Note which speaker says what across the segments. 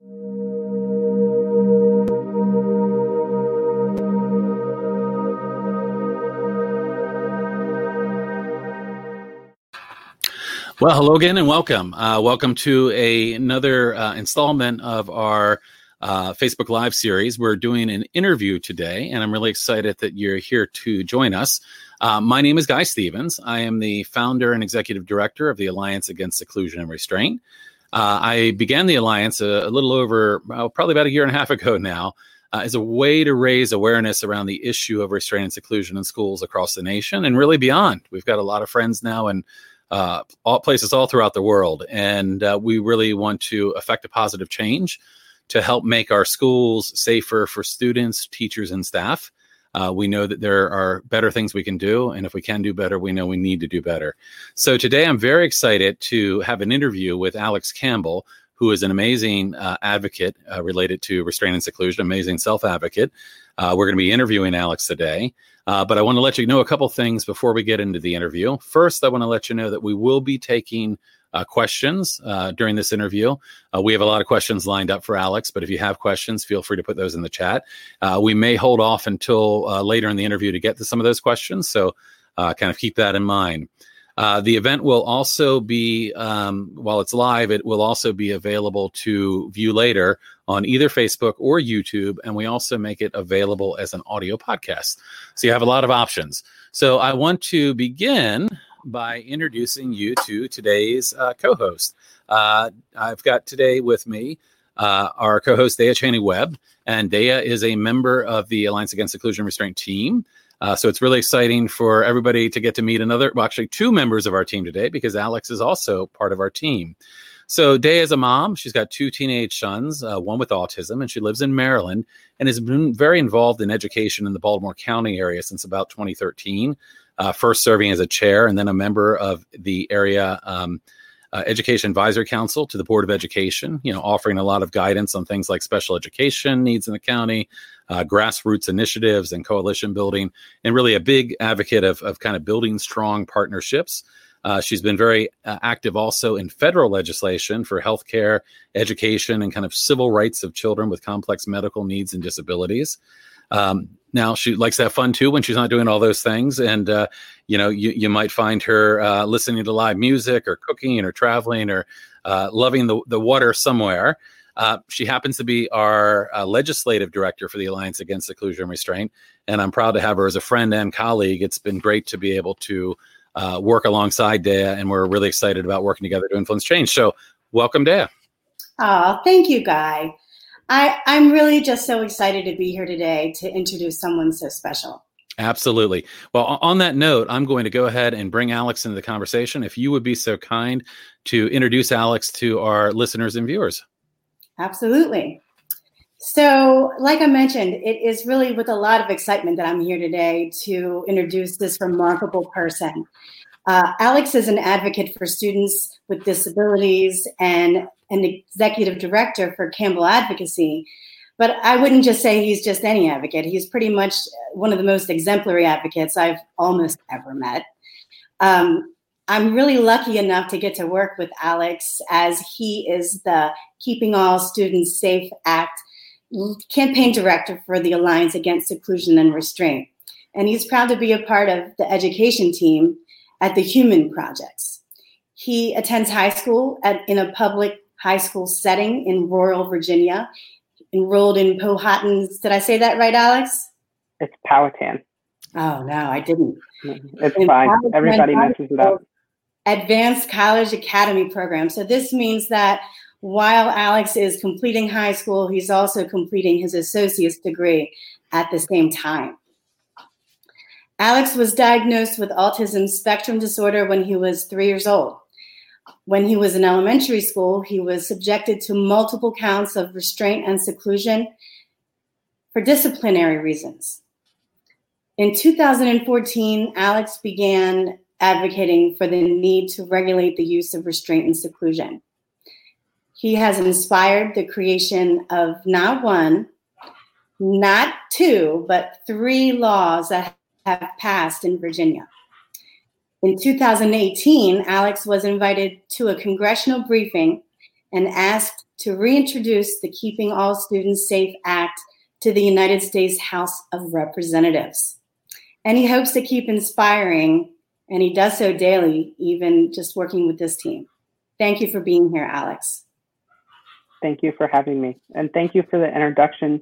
Speaker 1: Well, hello again and welcome. Uh, welcome to a, another uh, installment of our uh, Facebook Live series. We're doing an interview today, and I'm really excited that you're here to join us. Uh, my name is Guy Stevens. I am the founder and executive director of the Alliance Against Seclusion and Restraint. Uh, I began the Alliance a, a little over, well, probably about a year and a half ago now. Uh, as a way to raise awareness around the issue of restraint and seclusion in schools across the nation and really beyond. We've got a lot of friends now and uh, all places all throughout the world. And uh, we really want to affect a positive change to help make our schools safer for students, teachers, and staff. Uh, we know that there are better things we can do. And if we can do better, we know we need to do better. So today I'm very excited to have an interview with Alex Campbell, who is an amazing uh, advocate uh, related to restraint and seclusion, amazing self advocate. Uh, we're going to be interviewing Alex today. Uh, but I want to let you know a couple things before we get into the interview. First, I want to let you know that we will be taking uh, questions uh, during this interview. Uh, we have a lot of questions lined up for Alex, but if you have questions, feel free to put those in the chat. Uh, we may hold off until uh, later in the interview to get to some of those questions, so kind of keep that in mind. Uh, the event will also be, um, while it's live, it will also be available to view later on either Facebook or YouTube. And we also make it available as an audio podcast. So you have a lot of options. So I want to begin by introducing you to today's uh, co host. Uh, I've got today with me uh, our co host, Dea Cheney Webb. And Dea is a member of the Alliance Against Seclusion Restraint team. Uh, so it's really exciting for everybody to get to meet another, well, actually, two members of our team today because Alex is also part of our team. So Dea is a mom. She's got two teenage sons, uh, one with autism, and she lives in Maryland and has been very involved in education in the Baltimore County area since about 2013. Uh, first serving as a chair and then a member of the area um, uh, Education Advisory Council to the Board of Education, you know, offering a lot of guidance on things like special education needs in the county, uh, grassroots initiatives and coalition building, and really a big advocate of, of kind of building strong partnerships. Uh, she's been very uh, active also in federal legislation for healthcare, education, and kind of civil rights of children with complex medical needs and disabilities. Um, now she likes to have fun too when she's not doing all those things, and uh, you know you, you might find her uh, listening to live music or cooking or traveling or uh, loving the the water somewhere. Uh, she happens to be our uh, legislative director for the Alliance Against Seclusion and Restraint, and I'm proud to have her as a friend and colleague. It's been great to be able to uh, work alongside Dea, and we're really excited about working together to influence change. So, welcome, Dea.
Speaker 2: Oh, thank you, Guy. I, I'm really just so excited to be here today to introduce someone so special.
Speaker 1: Absolutely. Well, on that note, I'm going to go ahead and bring Alex into the conversation. If you would be so kind to introduce Alex to our listeners and viewers.
Speaker 2: Absolutely. So, like I mentioned, it is really with a lot of excitement that I'm here today to introduce this remarkable person. Uh, Alex is an advocate for students with disabilities and an executive director for Campbell Advocacy. But I wouldn't just say he's just any advocate. He's pretty much one of the most exemplary advocates I've almost ever met. Um, I'm really lucky enough to get to work with Alex as he is the Keeping All Students Safe Act campaign director for the Alliance Against Seclusion and Restraint. And he's proud to be a part of the education team at the Human Projects. He attends high school at, in a public high school setting in rural Virginia, enrolled in Powhatan's. Did I say that right, Alex?
Speaker 3: It's Powhatan.
Speaker 2: Oh, no, I didn't. Mm-hmm.
Speaker 3: It's in fine. Powhatan, Everybody messes it up.
Speaker 2: Advanced College Academy program. So this means that while Alex is completing high school, he's also completing his associate's degree at the same time. Alex was diagnosed with autism spectrum disorder when he was three years old. When he was in elementary school, he was subjected to multiple counts of restraint and seclusion for disciplinary reasons. In 2014, Alex began advocating for the need to regulate the use of restraint and seclusion. He has inspired the creation of not one, not two, but three laws that have passed in Virginia. In 2018, Alex was invited to a congressional briefing and asked to reintroduce the Keeping All Students Safe Act to the United States House of Representatives. And he hopes to keep inspiring, and he does so daily, even just working with this team. Thank you for being here, Alex.
Speaker 3: Thank you for having me. And thank you for the introduction,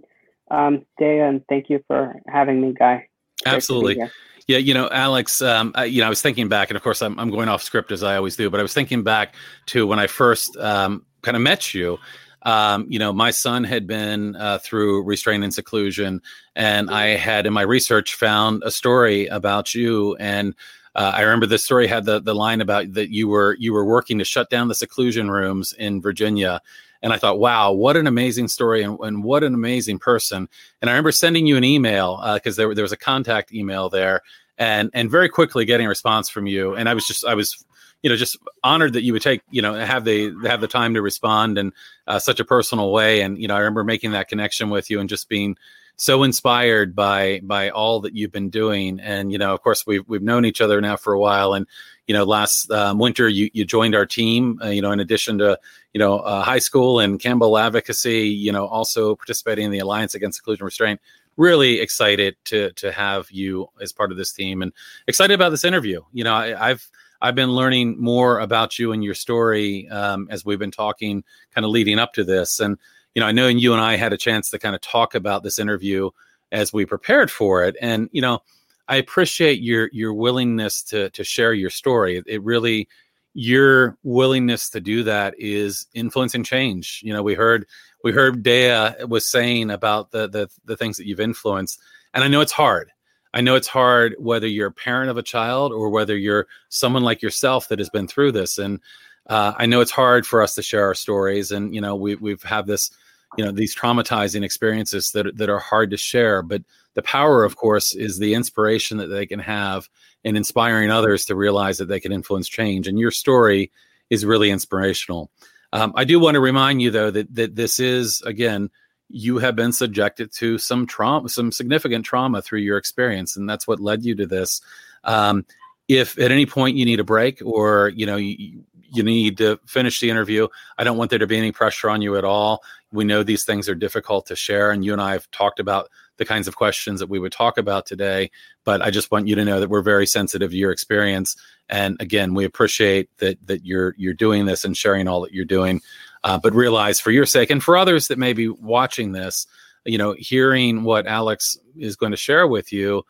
Speaker 3: um, Dea, and thank you for having me, Guy.
Speaker 1: Absolutely. Yeah, you know, Alex, um, I, you know, I was thinking back, and of course, I'm, I'm going off script as I always do, but I was thinking back to when I first um, kind of met you. Um, you know, my son had been uh, through restraint and seclusion, and I had in my research found a story about you. And uh, I remember the story had the the line about that you were you were working to shut down the seclusion rooms in Virginia, and I thought, wow, what an amazing story and, and what an amazing person. And I remember sending you an email because uh, there, there was a contact email there and, and very quickly getting a response from you. And I was just, I was, you know, just honored that you would take, you know, have the, have the time to respond in uh, such a personal way. And, you know, I remember making that connection with you and just being, so inspired by by all that you've been doing and you know of course we've we've known each other now for a while and you know, last um, winter you you joined our team. Uh, you know, in addition to you know uh, high school and Campbell advocacy, you know, also participating in the Alliance Against Seclusion Restraint. Really excited to to have you as part of this team, and excited about this interview. You know, I, I've I've been learning more about you and your story um, as we've been talking, kind of leading up to this. And you know, I know you and I had a chance to kind of talk about this interview as we prepared for it. And you know, I appreciate your your willingness to to share your story. It really your willingness to do that is influencing change. You know, we heard we heard Dea was saying about the the the things that you've influenced, and I know it's hard. I know it's hard whether you're a parent of a child or whether you're someone like yourself that has been through this. And uh, I know it's hard for us to share our stories, and you know we we've had this you know these traumatizing experiences that that are hard to share, but the power, of course, is the inspiration that they can have in inspiring others to realize that they can influence change. And your story is really inspirational. Um, I do want to remind you, though, that that this is again, you have been subjected to some trauma, some significant trauma through your experience, and that's what led you to this. Um, if at any point you need a break, or you know you, you need to finish the interview, I don't want there to be any pressure on you at all. We know these things are difficult to share, and you and I have talked about the kinds of questions that we would talk about today. But I just want you to know that we're very sensitive to your experience. And again, we appreciate that that you're you're doing this and sharing all that you're doing. Uh, but realize for your sake and for others that may be watching this, you know, hearing what Alex is going to share with you,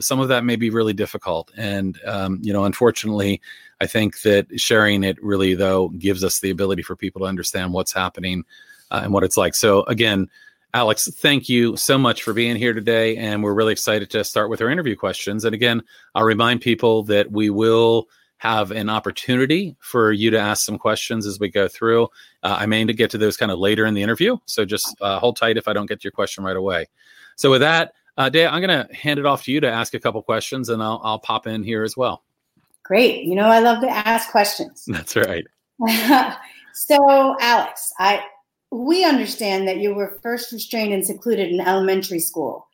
Speaker 1: some of that may be really difficult. And um, you know, unfortunately, I think that sharing it really though gives us the ability for people to understand what's happening uh, and what it's like. So again, Alex, thank you so much for being here today. And we're really excited to start with our interview questions. And again, I'll remind people that we will have an opportunity for you to ask some questions as we go through. Uh, I may get to those kind of later in the interview. So just uh, hold tight if I don't get to your question right away. So with that, uh, Dea, I'm going to hand it off to you to ask a couple questions and I'll, I'll pop in here as well.
Speaker 2: Great. You know, I love to ask questions.
Speaker 1: That's right.
Speaker 2: so, Alex, I we understand that you were first restrained and secluded in elementary school.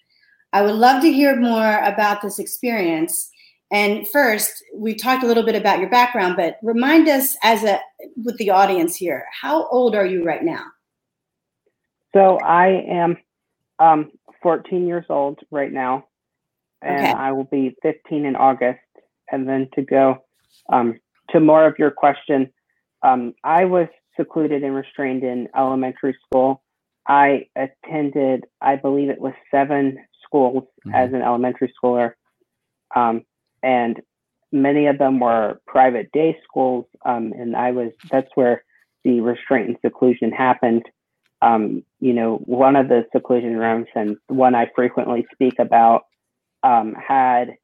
Speaker 2: I would love to hear more about this experience. And first, we talked a little bit about your background, but remind us as a with the audience here, how old are you right now?
Speaker 3: So I am um, 14 years old right now, and okay. I will be 15 in August. And then to go um, to more of your question, um, I was secluded and restrained in elementary school. I attended, I believe it was seven schools mm-hmm. as an elementary schooler. Um, and many of them were private day schools. Um, and I was, that's where the restraint and seclusion happened. Um, you know, one of the seclusion rooms and one I frequently speak about um, had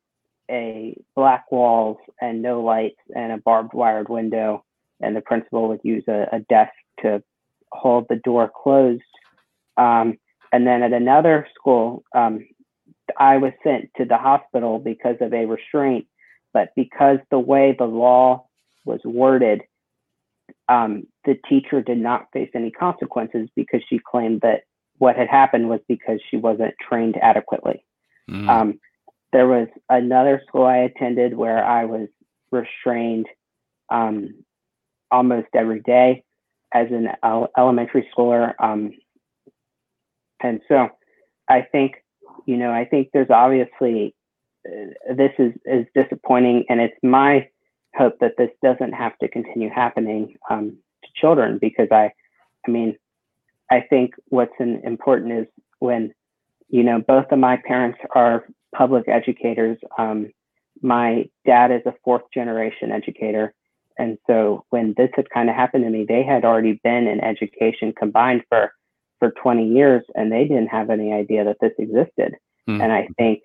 Speaker 3: a black walls and no lights and a barbed wired window and the principal would use a, a desk to hold the door closed. Um, and then at another school, um, I was sent to the hospital because of a restraint, but because the way the law was worded, um, the teacher did not face any consequences because she claimed that what had happened was because she wasn't trained adequately. Mm. Um, there was another school I attended where I was restrained um, almost every day. as an elementary schooler. Um, and so I think, you know, I think there's obviously, uh, this is, is disappointing and it's my hope that this doesn't have to continue happening um, to children because I, I mean, I think what's an, important is when, you know, both of my parents are public educators. Um, my dad is a fourth generation educator. And so when this had kind of happened to me, they had already been in education combined for, for 20 years and they didn't have any idea that this existed. Mm-hmm. And I think,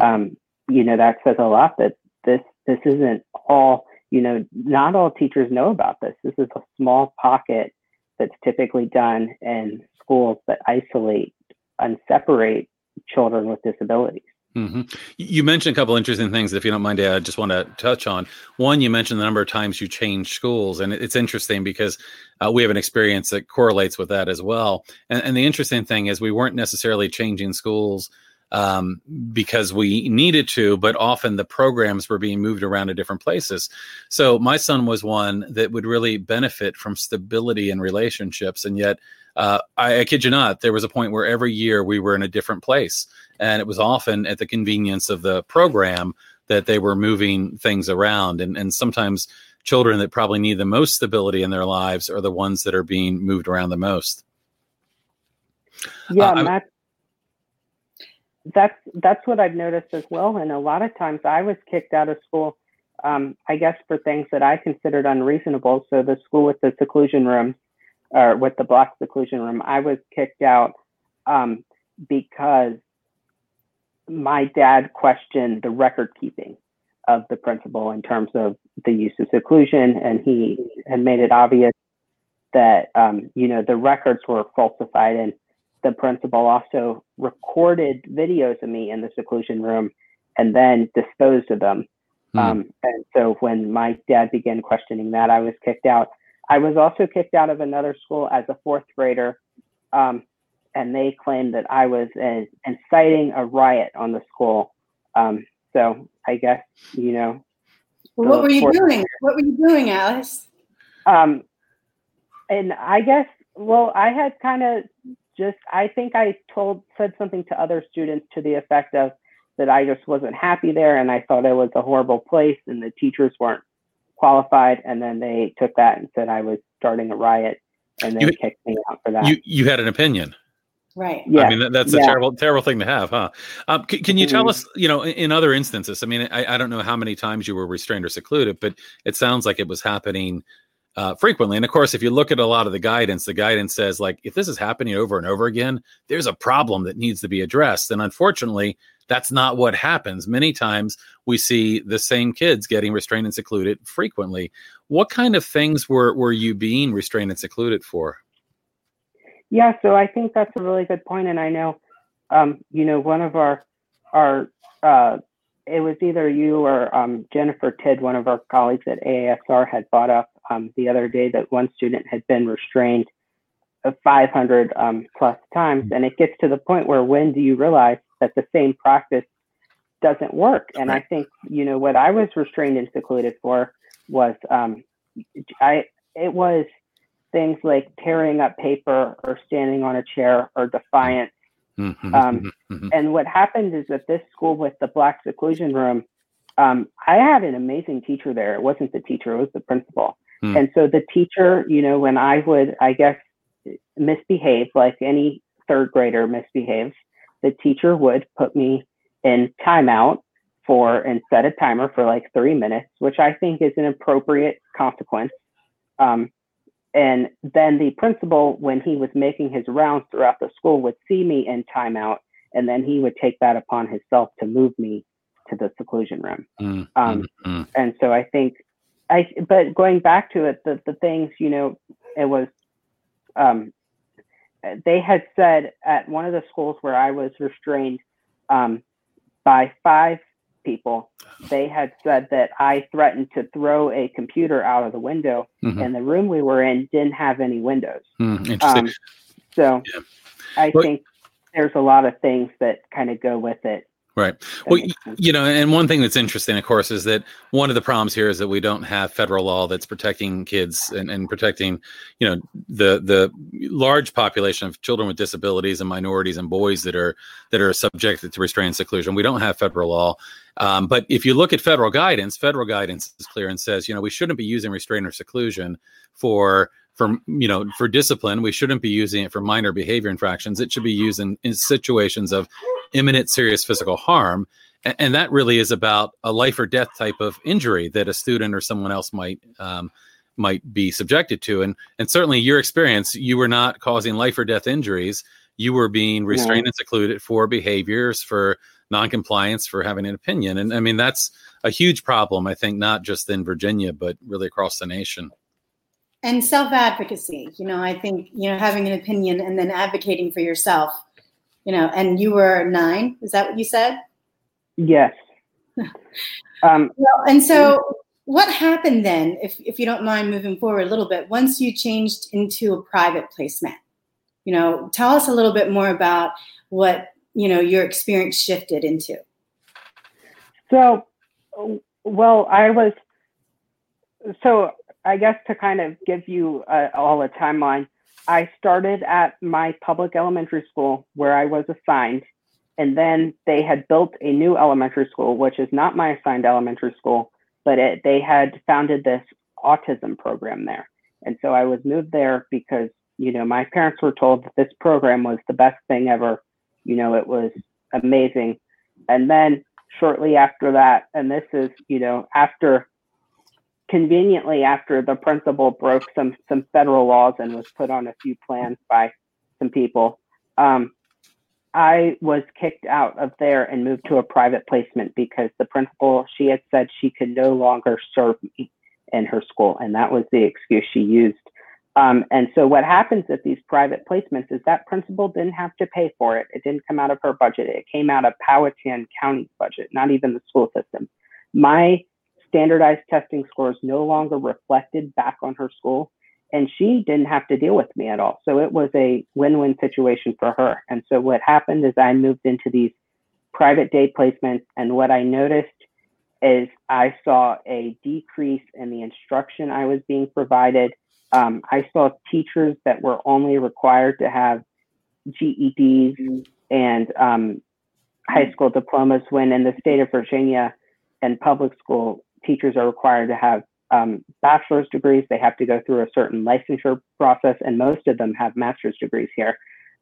Speaker 3: um, you know, that says a lot that this, this isn't all, you know, not all teachers know about this. This is a small pocket that's typically done in schools that isolate and separate children with disabilities.
Speaker 1: Mm-hmm. You mentioned a couple interesting things. That If you don't mind, I just want to touch on one. You mentioned the number of times you change schools, and it's interesting because uh, we have an experience that correlates with that as well. And, and, the interesting thing is, we weren't necessarily changing schools um, because we needed to, but often the programs were being moved around to different places. So my son was one that would really benefit from stability in relationships, and yet uh, I, I, kid you not, there was a point where every year we were in a different place, and it was often at the convenience of the program that they were moving things around, and and sometimes children that probably need the most stability in their lives are the ones that are being moved around the most.
Speaker 3: Yeah, uh, that's that's that's what I've noticed as well. And a lot of times, I was kicked out of school. Um, I guess for things that I considered unreasonable. So the school with the seclusion room, or with the black seclusion room, I was kicked out um, because my dad questioned the record keeping of the principal in terms of the use of seclusion, and he had made it obvious that um, you know the records were falsified, and the principal also recorded videos of me in the seclusion room and then disposed of them. Mm. Um, and so when my dad began questioning that, I was kicked out. I was also kicked out of another school as a fourth grader, um, and they claimed that I was uh, inciting a riot on the school. Um, so I guess you know.
Speaker 2: Well, what were you doing? What were you doing, Alice?
Speaker 3: Um, and I guess well, I had kind of just I think I told said something to other students to the effect of that I just wasn't happy there and I thought it was a horrible place and the teachers weren't qualified, and then they took that and said I was starting a riot, and then you, kicked me out for that.
Speaker 1: You you had an opinion.
Speaker 2: Right.
Speaker 1: Yeah. I mean, that, that's a yeah. terrible, terrible thing to have, huh? Um, c- can you tell mm-hmm. us, you know, in, in, other instances? I mean, I, I don't know how many times you were restrained or secluded, but it sounds like it was happening uh, frequently. And of course, if you look at a lot of the guidance, the guidance says like if this is happening over and over again, there's a problem that needs to be addressed. And unfortunately, that's not what happens. Many times we see the same kids getting restrained and secluded frequently. What kind of things were were you being restrained and secluded for?
Speaker 3: Yeah, so I think that's a really good point, and I know, um, you know, one of our our uh, it was either you or um, Jennifer Tidd, one of our colleagues at AASR, had brought up um, the other day that one student had been restrained 500 um, plus times. And it gets to the point where when do you realize that the same practice doesn't work? And I think, you know, what I was restrained and secluded for was um, I it was things like tearing up paper or standing on a chair or defiance. Mm-hmm, um, mm-hmm. And what happened is that this school with the black seclusion room, um, I had an amazing teacher there. It wasn't the teacher, it was the principal. Mm. And so the teacher, you know, when I would, I guess, misbehave like any third grader misbehaves, the teacher would put me in timeout for and set a timer for like three minutes, which I think is an appropriate consequence. Um, and then the principal, when he was making his rounds throughout the school, would see me in timeout, and then he would take that upon himself to move me to the seclusion room. Mm, um, mm, mm. And so I think I, but going back to it, the, the things, you know, it was, um, they had said at one of the schools where I was restrained um, by five people, they had said that I threatened to throw a computer out of the window, mm-hmm. and the room we were in didn't have any windows.
Speaker 1: Mm, um,
Speaker 3: so yeah. I well, think there's a lot of things that kind of go with it.
Speaker 1: Right. Well, you know, and one thing that's interesting, of course, is that one of the problems here is that we don't have federal law that's protecting kids and, and protecting, you know, the the large population of children with disabilities and minorities and boys that are that are subjected to restraint seclusion. We don't have federal law. Um, but if you look at federal guidance, federal guidance is clear and says, you know, we shouldn't be using restraint or seclusion for for you know for discipline we shouldn't be using it for minor behavior infractions it should be used in, in situations of imminent serious physical harm and, and, that really is about a life or death type of injury that a student or someone else might um, might be subjected to. And and certainly your experience you were not causing life or death injuries. You were being restrained yeah. and secluded for behaviors for noncompliance for having an opinion. And i mean that's a huge problem i think not just in virginia but really across the nation.
Speaker 2: And self advocacy you know i think you know having an opinion and then advocating for yourself you know and you were nine is that what you said?
Speaker 3: Yes.
Speaker 2: Um, well, and so what happened then if, if you don't mind moving forward a little bit once you changed into a private placement? You know tell us a little bit more about what you know your experience shifted into.
Speaker 3: So well i was so I guess to kind of give you uh, all a timeline, I started at my public elementary school where I was assigned, and then they had built a new elementary school, which is not my assigned elementary school, but it, they had founded this autism program there. And so I was moved there because, you know, my parents were told that this program was the best thing ever. You know, it was amazing. And then shortly after that, and this is, you know, after conveniently after the principal broke some some federal laws and was put on a few plans by some people um, i was kicked out of there and moved to a private placement because the principal she had said she could no longer serve me in her school and that was the excuse she used. Um, and so what happens at these private placements is that principal didn't have to pay for it. It didn't come out of her budget. It came out of powhatan county's budget not even the school system. My standardized testing scores no longer reflected back on her school. And she didn't have to deal with me at all. So it was a win win situation for her. And so what happened is I moved into these private day placements. And what I noticed is I saw a decrease in the instruction I was being provided. Um, I saw teachers that were only required to have GEDs and um, high school diplomas when in the state of Virginia and public school, teachers are required to have um, bachelor's degrees. They have to go through a certain licensure process, and most of them have master's degrees here.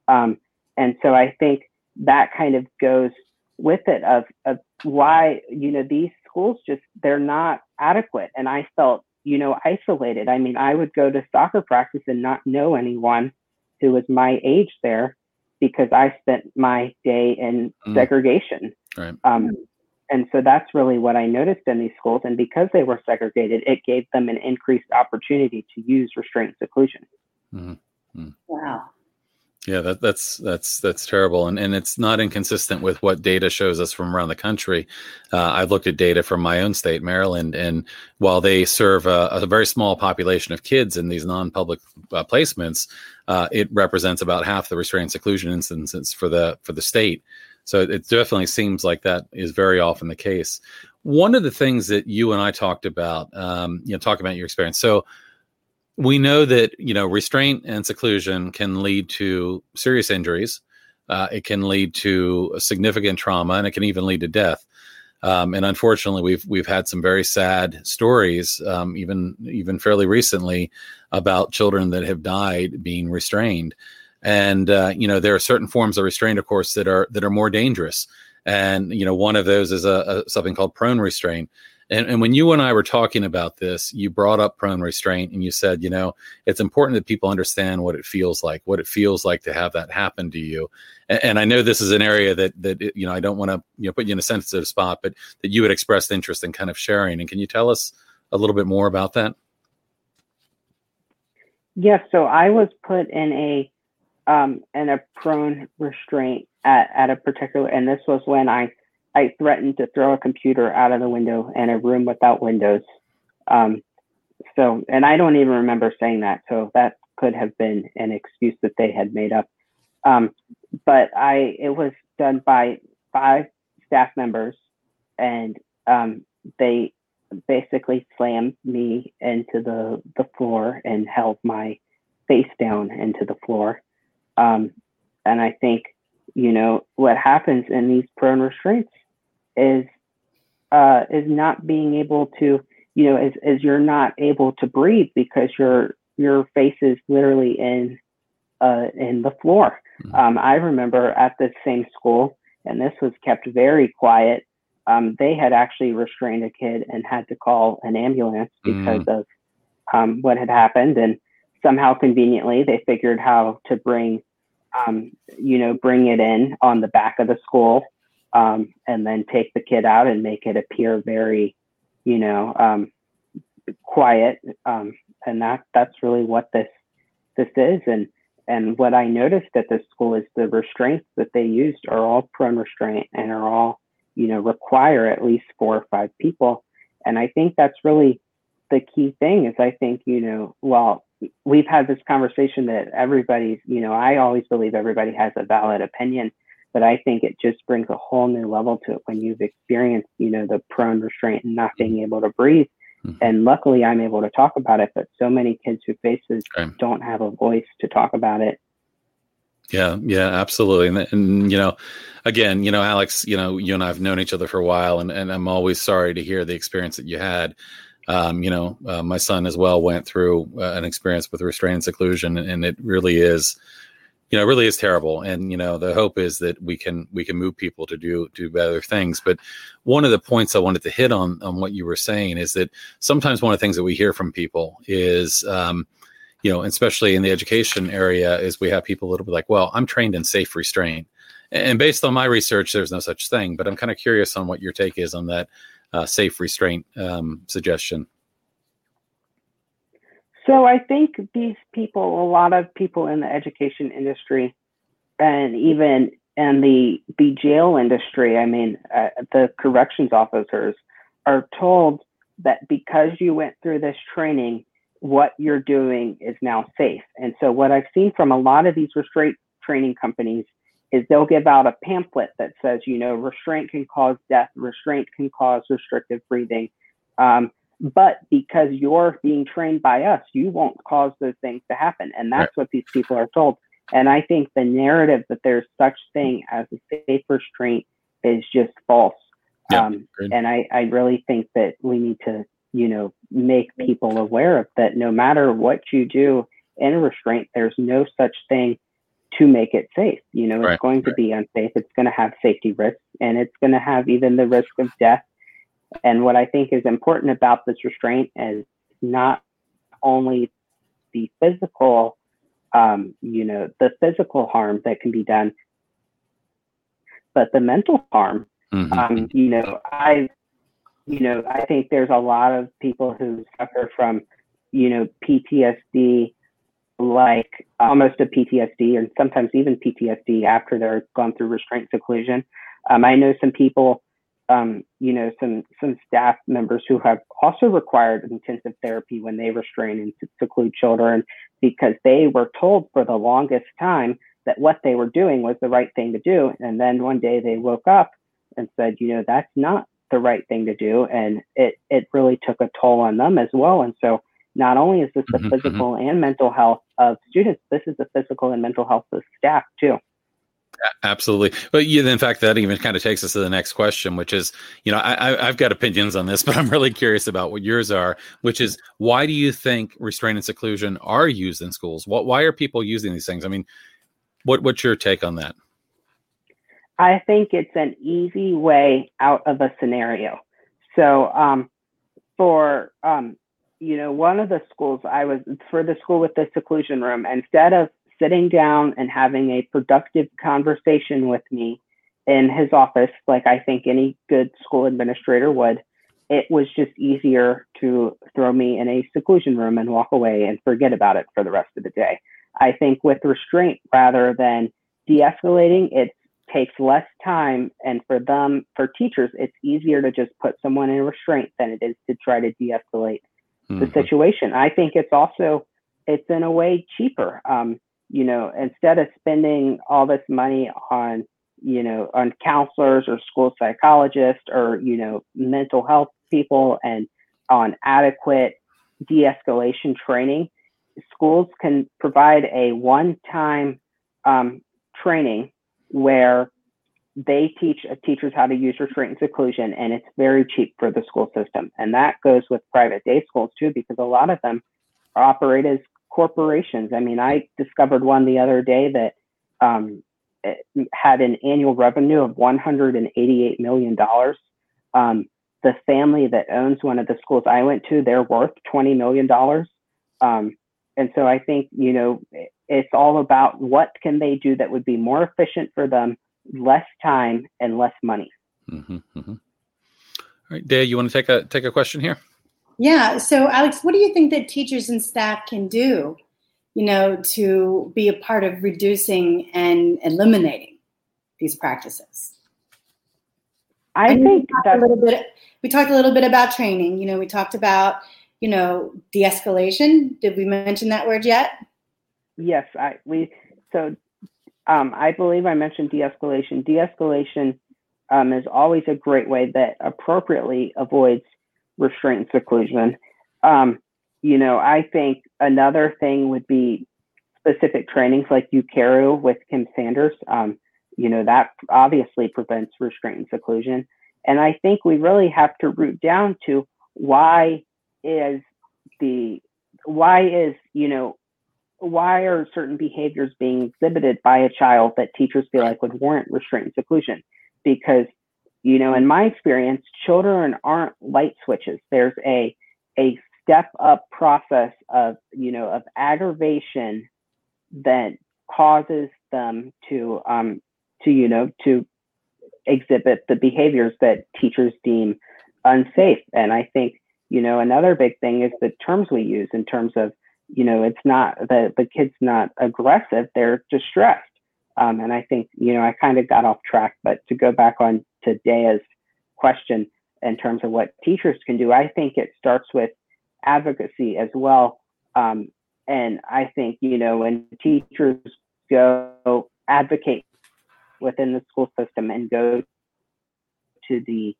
Speaker 3: Um, and so I think that kind of goes with it of, of why, you know, these schools just, they're not adequate. And I felt, you know, isolated. I mean, I would go to soccer practice and not know anyone who was my age there because I spent my day in mm. segregation.
Speaker 1: Right.
Speaker 3: Um, and so that's really what I noticed in these schools. And because they were segregated, it gave them an increased opportunity to use restraint seclusion.
Speaker 2: Mm-hmm. Wow.
Speaker 1: Yeah, that, that's that's that's terrible, and and it's not inconsistent with what data shows us from around the country. Uh, I've looked at data from my own state, Maryland, and while they serve a, a very small population of kids in these non-public uh, placements, uh, it represents about half the restraint seclusion instances for the for the state. So it definitely seems like that is very often the case. One of the things that you and I talked about, um, you know, talking about your experience. So we know that you know restraint and seclusion can lead to serious injuries. Uh, it can lead to significant trauma, and it can even lead to death. Um, and unfortunately, we've we've had some very sad stories, um, even even fairly recently, about children that have died being restrained and uh, you know there are certain forms of restraint of course that are that are more dangerous and you know one of those is a, a something called prone restraint and, and, when you and I were talking about this, you brought up prone restraint and you said, you know, it's important that people understand what it feels like, what it feels like to have that happen to you. And, and I know this is an area that that you know I don't want to you know put you in a sensitive spot, but that you had expressed interest in kind of sharing. And can you tell us a little bit more about that?
Speaker 3: Yes. So I was put in a um, and a prone restraint at, at a particular, and this was when I, I threatened to throw a computer out of the window in a room without windows. Um, so, and I don't even remember saying that. So that could have been an excuse that they had made up. Um, but I, it was done by five staff members, and um, they basically slammed me into the the floor and held my face down into the floor. Um, and I think, you know, what happens in these prone restraints is uh, is not being able to, you know, is, is you're not able to breathe because your your face is literally in uh, in the floor. Mm-hmm. Um, I remember at the same school, and this was kept very quiet. Um, they had actually restrained a kid and had to call an ambulance because mm. of um, what had happened. And somehow conveniently, they figured how to bring, um, you know, bring it in on the back of the school um, and then take the kid out and make it appear very, you know, um, quiet. Um, and that that's really what this this is. And and what I noticed at this school is the restraints that they used are all prone restraint and are all, you know, require at least four or five people. And I think that's really the key thing is I think, you know, well, we've had this conversation that everybody's, you know, I always believe everybody has a valid opinion, but I think it just brings a whole new level to it when you've experienced, you know, the prone restraint and not being able to breathe. Mm-hmm. And luckily, I'm able to talk about it, but so many kids who face this okay. don't have a voice to talk about it.
Speaker 1: Yeah, yeah, absolutely. And, and, you know, again, you know, Alex, you know, you and I have known each other for a while, and, and I'm always sorry to hear the experience that you had. Um, you know, uh, my son as well went through uh, an experience with restraint and seclusion, and, it really is you know, really is terrible. And you know, the hope is that we can we can move people to do do better things. But one of the points I wanted to hit on on what you were saying is that sometimes one of the things that we hear from people is, um, you know, especially in the education area, is we have people a little bit like, well, I'm trained in safe restraint, and based on my research, there's no such thing. But I'm kind of curious on what your take is on that uh, safe restraint um, suggestion.
Speaker 3: So I think these people, a lot of people in the education industry, and even in the the jail industry, I mean, uh, the corrections officers are told that because you went through this training, what you're doing is now safe. And so what I've seen from a lot of these restraint training companies is they'll give out a pamphlet that says, you know, restraint can cause death, restraint can cause restrictive breathing. Um, but because you're being trained by us, you won't cause those things to happen. And that's right. what these people are told. And I think the narrative that there's such thing as a safe restraint is just false. Yeah, um, and I, I really think that we need to, you know, make people aware of that no matter what you do in restraint, there's no such thing to make it safe. You know, it's right, going to be unsafe. It's going to have safety risks and it's going to have even the risk of death and what I think is important about this restraint is not only the physical, um, you know, the physical harm that can be done, but the mental harm. Mm-hmm. Um, you know, I, you know, I think there's a lot of people who suffer from, you know, PTSD, like almost a PTSD, and sometimes even PTSD after they're gone through restraint seclusion. Um, I know some people um, you know, some some staff members who have also required intensive therapy when they restrain and seclude children because they were told for the longest time that what they were doing was the right thing to do, and then one day they woke up and said, you know, that's not the right thing to do, and it it really took a toll on them as well. And so, not only is this the mm-hmm, mm-hmm. physical mm-hmm. and mental health of students, this is the physical and mental health of staff too.
Speaker 1: Absolutely. But yeah, in fact, that even kind of takes us to the next question, which is, you know, I, I've got opinions on this, but I'm really curious about what yours are, which is why do you think restraint and seclusion are used in schools? What, why are people using these things? I mean, what, what's your take on that?
Speaker 3: I think it's an easy way out of a scenario. So, um, for, um, you know, one of the schools I was for the school with the seclusion room, instead of sitting down and having a productive conversation with me in his office, like I think any good school administrator would, it was just easier to throw me in a seclusion room and walk away and forget about it for the rest of the day. I think with restraint rather than de escalating, it takes less time. And for them, for teachers, it's easier to just put someone in restraint than it is to try to de escalate mm-hmm. the situation. I think it's also, it's in a way cheaper. Um, you know, instead of spending all this money on, you know, on counselors or school psychologists or, you know, mental health people and on adequate de-escalation training, schools can provide a one-time um, training where they teach uh, teachers how to use restraint and seclusion, and it's very cheap for the school system. And that goes with private day schools too, because a lot of them operate as corporations. I mean, I discovered one the other day that um, had an annual revenue of $188 million. Um, the family that owns one of the schools I went to, they're worth $20 million. Um, and so I think, you know, it's all about what can they do that would be more efficient for them, less time and less money. Mm-hmm,
Speaker 1: mm-hmm. All right, Dale, you want to take a take a question here?
Speaker 2: Yeah. So, Alex, what do you think that teachers and staff can do, you know, to be a part of reducing and eliminating these practices?
Speaker 3: I think
Speaker 2: a little bit. We talked a little bit about training. You know, we talked about, you know, de-escalation. Did we mention that word yet?
Speaker 3: Yes, I we so um, I believe I mentioned de-escalation. De-escalation um, is always a great way that appropriately avoids restraint and seclusion. Um, you know, I think another thing would be specific trainings like Ukeru with Kim Sanders. Um, you know, that obviously prevents restraint and seclusion. And I think we really have to root down to why is the why is you know why are certain behaviors being exhibited by a child that teachers feel like would warrant restraint and seclusion? Because you know in my experience children aren't light switches. There's a a step up process of you know of aggravation that causes them to um to you know to exhibit the behaviors that teachers deem unsafe. And i think you know another big thing is the terms we use in terms of you know it's not the the kid's not aggressive they're distressed. Um, and i think you know i kind of got off track but to go back on to Dea's question in terms of what teachers can do i think it starts with advocacy as well. Um, and i think you know when teachers go advocate within the school system and go to the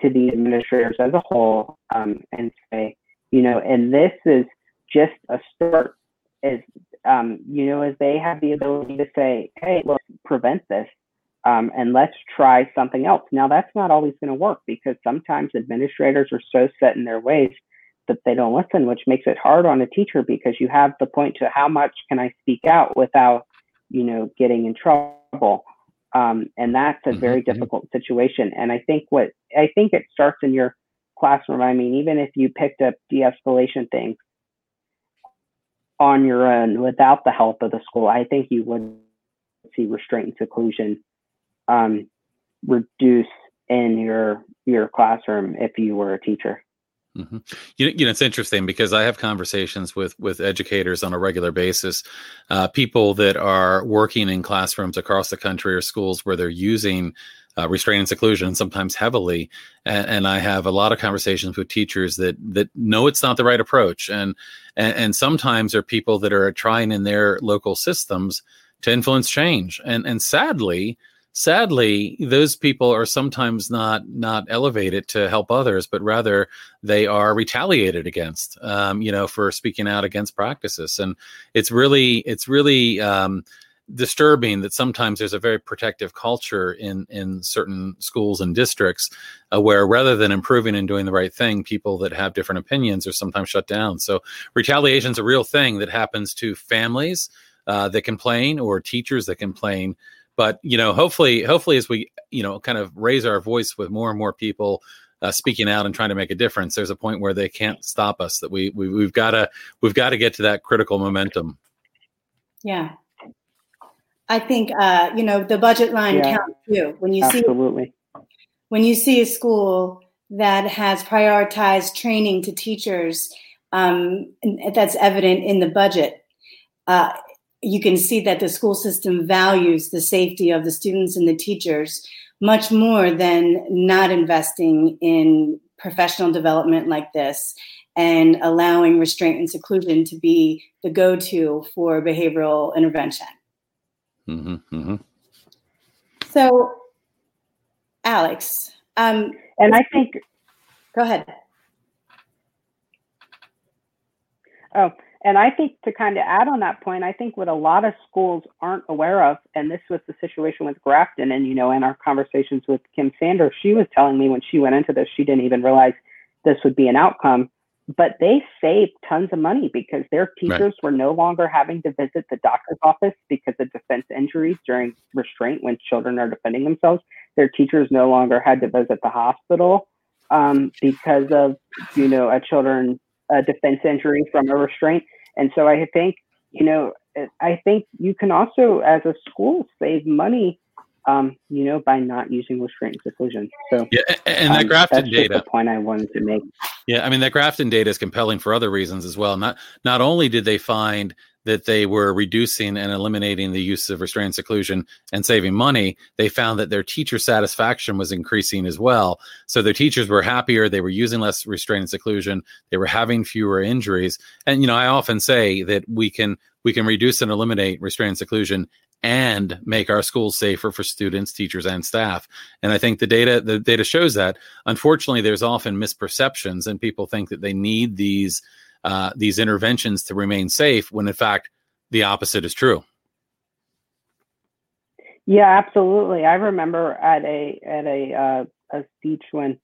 Speaker 3: to the administrators as a whole um, and say, you know, and this is just a start as um, you know, as they have the ability to say, hey, let's prevent this um, and let's try something else. Now, that's not always going to work because sometimes administrators are so set in their ways that they don't listen, which makes it hard on a teacher because you have the point to how much can I speak out without, you know, getting in trouble. Um, and that's a very mm-hmm. difficult situation. And I think what I think it starts in your classroom. I mean, even if you picked up de-escalation things on your own without the help of the school, I think you would see restraint and seclusion um, reduce in your your classroom if you were a teacher.
Speaker 1: Mm-hmm. You, you know, it's interesting because I have conversations with with educators on a regular basis, uh, people that are working in classrooms across the country or schools where they're using uh, restraint and seclusion, sometimes heavily. And, and, I have a lot of conversations with teachers that that know it's not the right approach, and and, and sometimes are people that are trying in their local systems to influence change. And and sadly, sadly those people are sometimes not not elevated to help others but rather they are retaliated against um, you know for speaking out against practices and it's really it's really um, disturbing that sometimes there's a very protective culture in in certain schools and districts uh, where rather than improving and doing the right thing people that have different opinions are sometimes shut down. So retaliation is a real thing that happens to families uh, that complain or teachers that complain. But you know hopefully hopefully as we you know kind of raise our voice with more and more people uh, speaking out and trying to make a difference there's a point where they can't stop us that we, we we've got to we've got to get to that critical momentum.
Speaker 2: Yeah i think uh you know the budget line yeah. counts too when you
Speaker 3: Absolutely.
Speaker 2: see when you see a school that has prioritized training to teachers um, that's evident in the budget uh, you can see that the school system values the safety of the students and the teachers much more than not investing in professional development like this and allowing restraint and seclusion to be the go to for behavioral intervention.
Speaker 1: Mm-hmm, mm-hmm.
Speaker 2: So, Alex, um,
Speaker 3: and I think.
Speaker 2: Go ahead.
Speaker 3: Oh, and I think to kind of add on that point, I think what a lot of schools aren't aware of, and this was the situation with Grafton, and you know, in our conversations with Kim Sanders, she was telling me when she went into this, she didn't even realize this would be an outcome. But they saved tons of money because their teachers right. were no longer having to visit the doctor's office because of defense injuries during restraint when children are defending themselves. Their teachers no longer had to visit the hospital um, because of you know a children a defense injury from a restraint. And so I think, you know, I think you can also, as a school, save money, um, you know, by not using restraint and seclusion. So
Speaker 1: yeah, and that um, Grafton data.
Speaker 3: the point I wanted to make.
Speaker 1: Yeah, I mean that Grafton data is compelling for other reasons as well. Not not only did they find that they were reducing and eliminating the use of restraint and seclusion and saving money, they found that their teacher satisfaction was increasing as well. So their teachers were happier, they were using less restraint and seclusion, they were having fewer injuries. And you know, I often say that we can we can reduce and eliminate restraint and seclusion and make our schools safer for students, teachers, and staff. And I think the data the data shows that. Unfortunately, there's often misperceptions, and people think that they need these uh, these interventions to remain safe when in fact the opposite is true.
Speaker 3: Yeah, absolutely. I remember at a at a uh, a speech when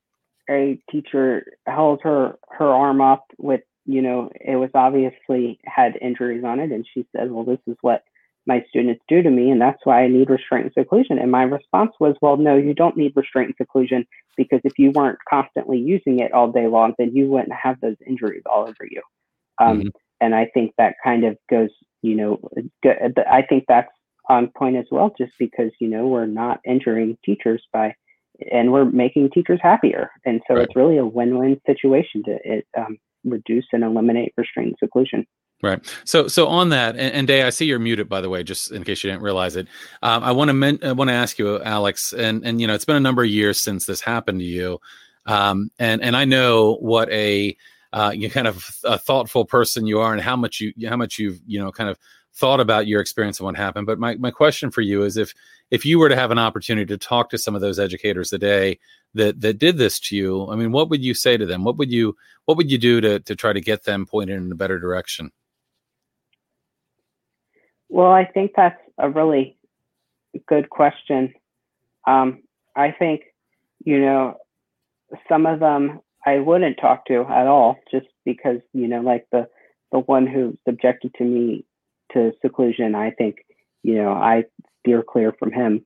Speaker 3: a teacher held her her arm up with you know it was obviously had injuries on it, and she said, "Well, this is what my students do to me, and that's why I need restraint and seclusion." And my response was, "Well, no, you don't need restraint and seclusion because if you weren't constantly using it all day long, then you wouldn't have those injuries all over you." Um, mm-hmm. And I think that kind of goes, you know, I think that's on point as well, just because, you know, we're not injuring teachers by, and we're making teachers happier. And so right. it's really a win win situation to it, um, reduce and eliminate restraint and seclusion.
Speaker 1: Right. So, so on that, and, and, Dea, I see you're muted, by the way, just in case you didn't realize it. Um, I want to men- I want to ask you, Alex, and and you know, it's been a number of years since this happened to you, um, and and I know what a uh, you kind of a thoughtful person you are and how much you how much you've you know kind of thought about your experience and what happened but my, my question for you is if if you were to have an opportunity to talk to some of those educators today that that did this to you i mean what would you say to them what would you what would you do to to try to get them pointed in a better direction
Speaker 3: well i think that's a really good question um, i think you know some of them I wouldn't talk to at all, just because you know, like the the one who subjected to me to seclusion. I think you know I steer clear from him.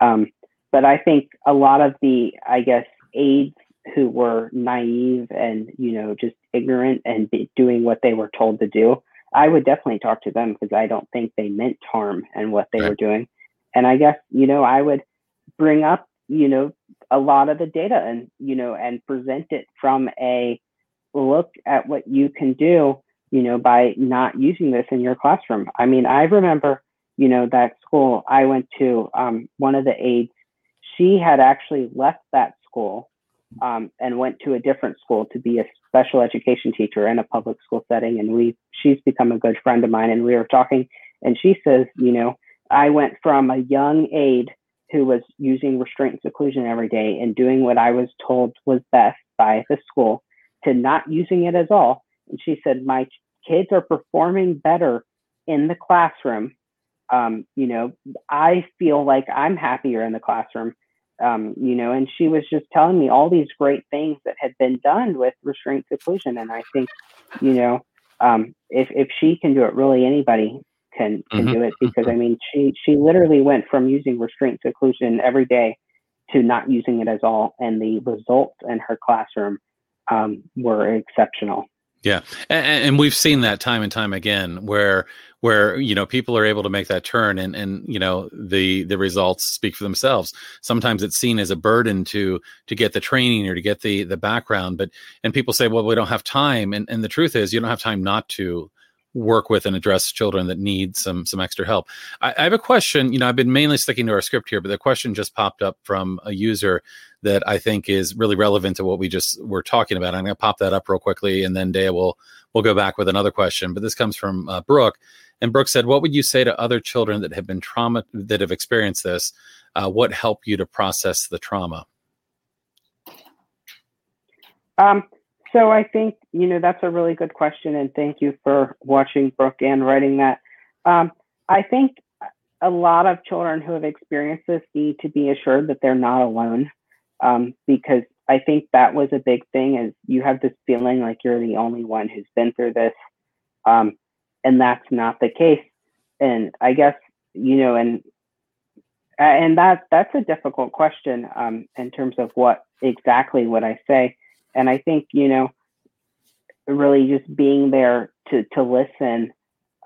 Speaker 3: Um, but I think a lot of the, I guess, aides who were naive and you know just ignorant and doing what they were told to do, I would definitely talk to them because I don't think they meant harm and what they right. were doing. And I guess you know I would bring up you know a lot of the data and you know and present it from a look at what you can do you know by not using this in your classroom i mean i remember you know that school i went to um, one of the aides she had actually left that school um, and went to a different school to be a special education teacher in a public school setting and we she's become a good friend of mine and we were talking and she says you know i went from a young aide who was using restraint and seclusion every day and doing what I was told was best by the school to not using it at all. And she said, My kids are performing better in the classroom. Um, you know, I feel like I'm happier in the classroom. Um, you know, and she was just telling me all these great things that had been done with restraint seclusion. And I think, you know, um, if if she can do it, really anybody can can mm-hmm. do it because I mean she she literally went from using restraint seclusion every day to not using it at all, and the results in her classroom um, were exceptional.
Speaker 1: Yeah, and, and, we've seen that time and time again, where where you know people are able to make that turn, and and you know the the results speak for themselves. Sometimes it's seen as a burden to to get the training or to get the the background, but and people say, well, we don't have time, and and the truth is, you don't have time not to work with and address children that need some some extra help. I, I, have a question. You know, I've been mainly sticking to our script here, but the question just popped up from a user that I think is really relevant to what we just were talking about. I'm going to pop that up real quickly, and then Dea will we'll go back with another question. But this comes from uh, Brooke, And Brooke said, "What would you say to other children that have been trauma that have experienced this? Uh, what helped you to process the trauma?"
Speaker 3: Um, so I think you know that's a really good question, and thank you for watching Brooke and writing that. Um, I think a lot of children who have experienced this need to be assured that they're not alone, um, because I think that was a big thing. Is you have this feeling like you're the only one who's been through this, um, and that's not the case. And I guess you know, and and that that's a difficult question um, in terms of what exactly would I say and I think you know, really just being there to to listen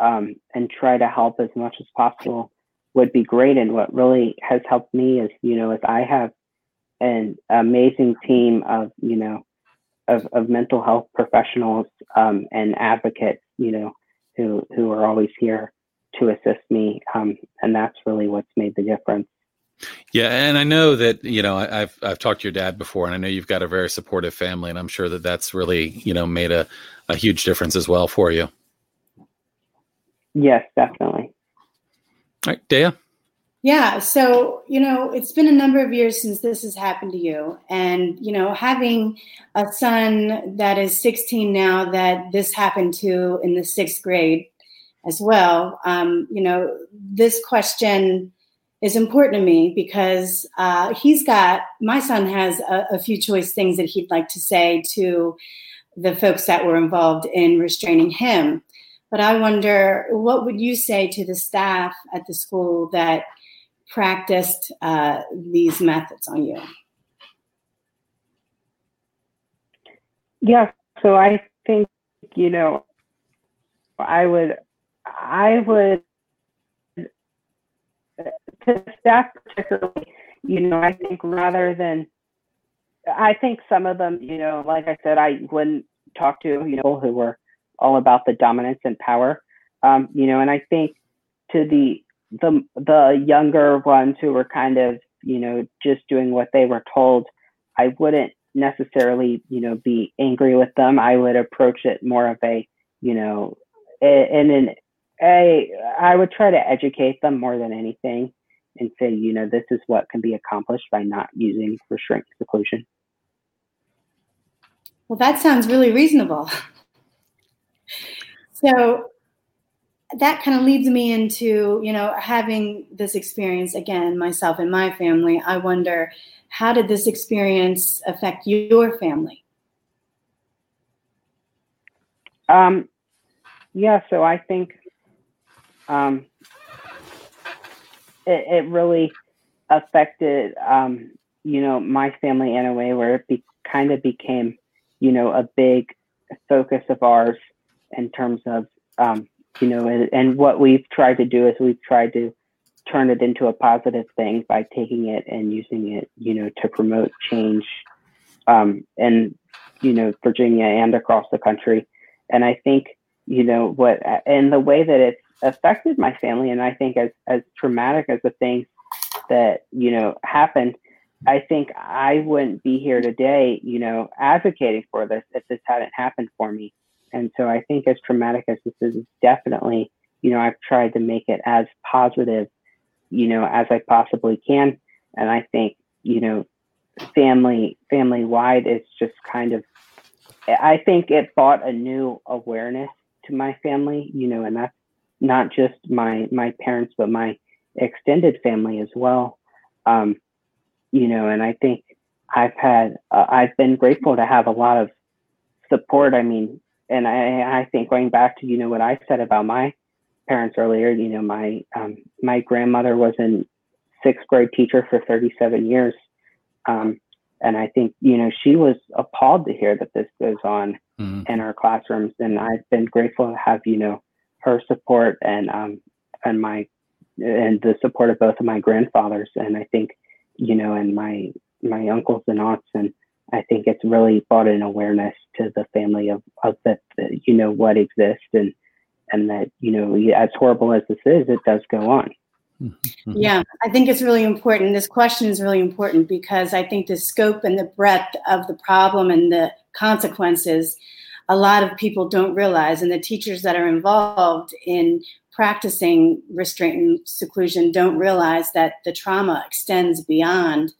Speaker 3: um, and try to help as much as possible would be great. And what really has helped me is you know, is I have an amazing team of you know of, of mental health professionals um, and advocates, you know, who who are always here to assist me, um, and that's really what's made the difference.
Speaker 1: Yeah, and I know that you know I've I've talked to your dad before, and I know you've got a very supportive family, and I'm sure that that's really you know made a a huge difference as well for you.
Speaker 3: Yes, definitely.
Speaker 1: All right, Dea.
Speaker 2: Yeah, so you know it's been a number of years since this has happened to you, and you know having a son that is 16 now that this happened to in the sixth grade as well. Um, you know this question is important to me because uh, he's got my son has a, a, few choice things that he'd like to say to the folks that were involved in restraining him but i wonder what would you say to the staff at the school that practiced uh, these methods on you?
Speaker 3: Yeah so i think you know i would i would to staff particularly, you know, I think rather than, I think some of them, you know, like I said, I wouldn't talk to, you know, who were all about the dominance and power, um, you know, and I think to the, the, the younger ones who were kind of, you know, just doing what they were told, I wouldn't necessarily, you know, be angry with them. I would approach it more of a, you know, in an a I would try to educate them more than anything and say, you know, this is what can be accomplished by not using restraint seclusion.
Speaker 2: Well, that sounds really reasonable. so that kind of leads me into, you know, having this experience again, myself and my family. I wonder, how did this experience affect your family?
Speaker 3: Um, yeah, so I think um, it, it really affected um, you know my family in a way where it be, kind of became you know a big focus of ours in terms of um, you know and, and, what we've tried to do is we've tried to turn it into a positive thing by taking it and using it you know to promote change um, in you know Virginia and across the country. And I think you know what and the way that it's affected my family and i think as as traumatic as the things that you know happened i think i wouldn't be here today you know advocating for this if this hadn't happened for me and so i think as traumatic as this is definitely you know i've tried to make it as positive you know as i possibly can. And i think you know family family wide it's just kind of i think it brought a new awareness to my family you know and that's not just my my parents but my extended family as well. Um, you know and i think i've had uh, i've been grateful to have a lot of support. I mean and i i think going back to you know what i said about my parents earlier you know my um, my grandmother was a sixth grade teacher for 37 years. Um, and i think you know she was appalled to hear that this goes on mm-hmm. in our classrooms. And i've been grateful to have you know her support and um, and my and the support of both of my grandfathers. And I think you know and my my uncles and aunts and I think it's really brought an awareness to the family of, of that you know what exists and and that you know as horrible as this is it does go on.
Speaker 2: Mm-hmm. yeah i think it's really important. This question is really important because i think the scope and the breadth of the problem and the consequences a lot of people don't realize, and the teachers that are involved in practicing restraint and seclusion don't realize that the trauma extends beyond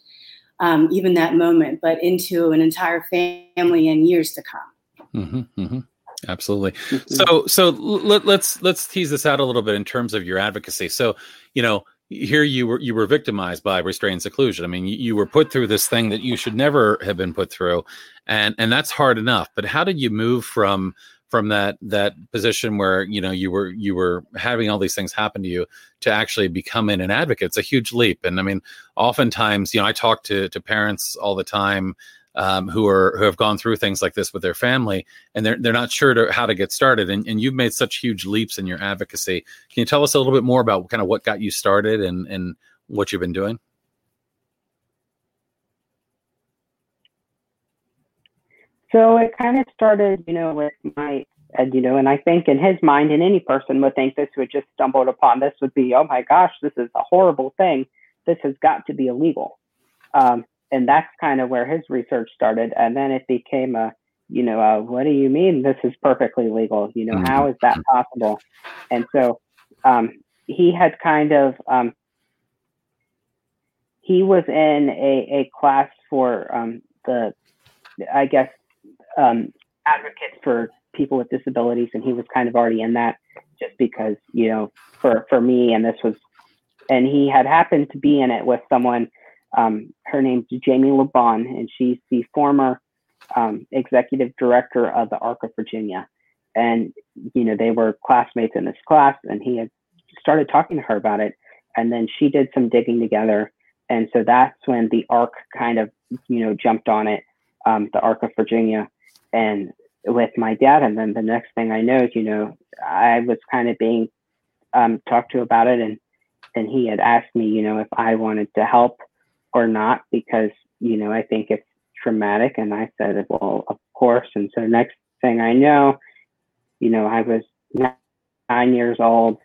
Speaker 2: um, even that moment, but into an entire family and years to come.
Speaker 1: Mm-hmm, mm-hmm. Absolutely. Mm-hmm. So, so let, let's let's tease this out a little bit in terms of your advocacy. So, you know, here you were you were victimized by restraint seclusion. I mean, you, you, were put through this thing that you should never have been put through, and and that's hard enough. But how did you move from from that that position where you know you were you were having all these things happen to you to actually becoming an advocate? It's a huge leap, and I mean, oftentimes, you know, I talk to to parents all the time um, who are who have gone through things like this with their family, and they're they're not sure to, how to get started. And, and you've made such huge leaps in your advocacy. Can you tell us a little bit more about kind of what got you started and and what you've been doing?
Speaker 3: So it kind of started, you know, with my, and you know, and I think in his mind, and any person would think this would just stumbled upon this would be, oh my gosh, this is a horrible thing. This has got to be illegal. Um, and that's kind of where his research started. And then it became a, you know, uh, what do you mean this is perfectly legal? You know, how is that possible? And so um, he had kind of, um, he was in a, a class for um, the, I guess, um, advocates for people with disabilities, and he was kind of already in that just because, you know, for, for me, and this was, and he had happened to be in it with someone um, her name's Jamie Liban, and she's the former um, executive director of the ARC of Virginia. And, you know, they were classmates in this class, and he had started talking to her about it. And then she did some digging together. And so that's when the ARC kind of, you know, jumped on it, um, the ARC of Virginia. And with my dad, and then the next thing I know is, you know, I was kind of being um, talked to about it, and and he had asked me, you know, if I wanted to help or not because you know I think it's traumatic. And I said, well, of course. And so next thing I know, you know, I was nine years old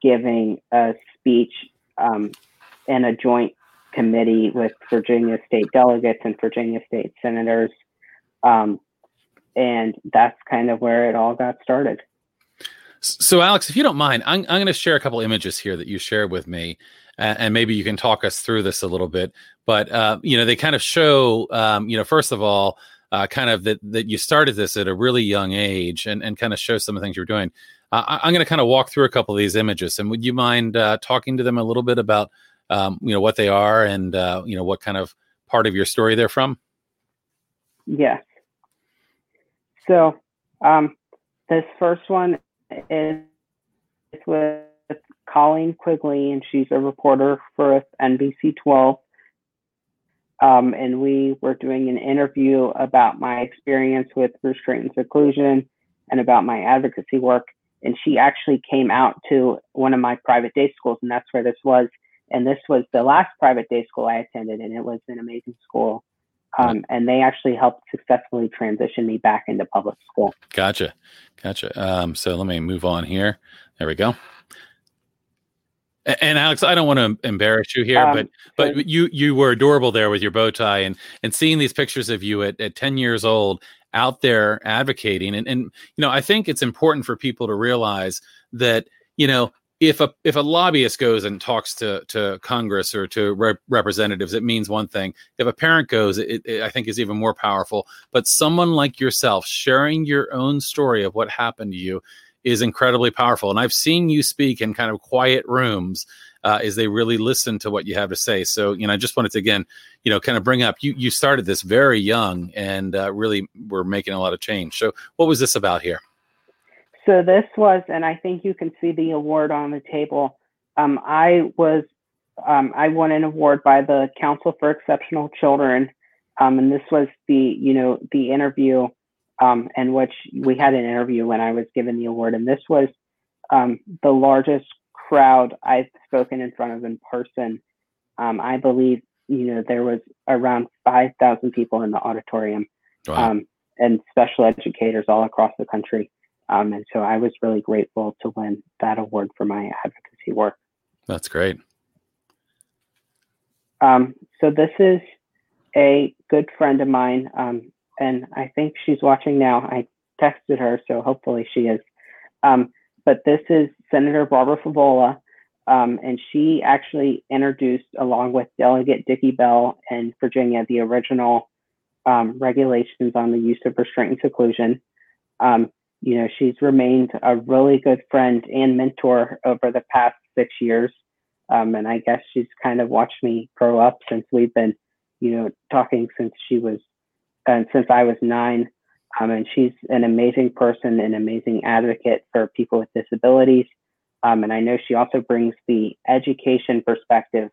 Speaker 3: giving a speech um, in a joint committee with Virginia state delegates and Virginia state senators. Um, and that's kind of where it all got started.
Speaker 1: So, Alex, if you don't mind, I'm, I'm going to share a couple images here that you shared with me, uh, and maybe you can talk us through this a little bit. But uh, you know, they kind of show, um, you know, first of all, uh, kind of that that you started this at a really young age, and and kind of show some of the things you're doing. Uh, I, am going to kind of walk through a couple of these images, and would you mind uh, talking to them a little bit about, um, you know, what they are and uh, you know what kind of part of your story they're from?
Speaker 3: Yes. So, um, this first one is with Colleen Quigley, and she's a reporter for NBC 12. Um, and we were doing an interview about my experience with restraint and seclusion and about my advocacy work. And she actually came out to one of my private day schools, and that's where this was. And this was the last private day school I attended, and it was an amazing school. Um, and they actually helped successfully transition me back into public school.
Speaker 1: Gotcha, gotcha. Um, so let me move on here. There we go. And Alex, I don't want to embarrass you here, um, but but you you were adorable there with your bow tie and and seeing these pictures of you at, at 10 years old out there advocating and and you know I think it's important for people to realize that you know if a if a lobbyist goes and talks to to Congress or to rep- representatives, it means one thing. If a parent goes, it, it, I think is even more powerful. But someone like yourself sharing your own story of what happened to you is incredibly powerful. And I've seen you speak in kind of quiet rooms uh, as they really listen to what you have to say. So you know, I just wanted to again, you know, kind of bring up you you started this very young and uh, really were making a lot of change. So what was this about here?
Speaker 3: So this was, and I think you can see the award on the table. Um, I was, um, I won an award by the Council for Exceptional Children, um, and this was the, you know, the interview, um, in which we had an interview when I was given the award, and this was um, the largest crowd I've spoken in front of in person. Um, I believe, you know, there was around five thousand people in the auditorium, wow. and special educators all across the country. Um, and so I was really grateful to win that award for my advocacy work.
Speaker 1: That's great.
Speaker 3: Um, so this is a good friend of mine, um, and I think she's watching now. I texted her, so hopefully she is. Um, but this is Senator Barbara Favola, um, and she actually introduced, along with Delegate Dickie Bell in Virginia, the original um, regulations on the use of restraint and seclusion. Um, you know, she's remained a really good friend and mentor over the past six years. Um, and I guess she's kind of watched me grow up since we've been, you know, talking since she was, uh, since I was nine. Um, and she's an amazing person, an amazing advocate for people with disabilities. Um, and I know she also brings the education perspective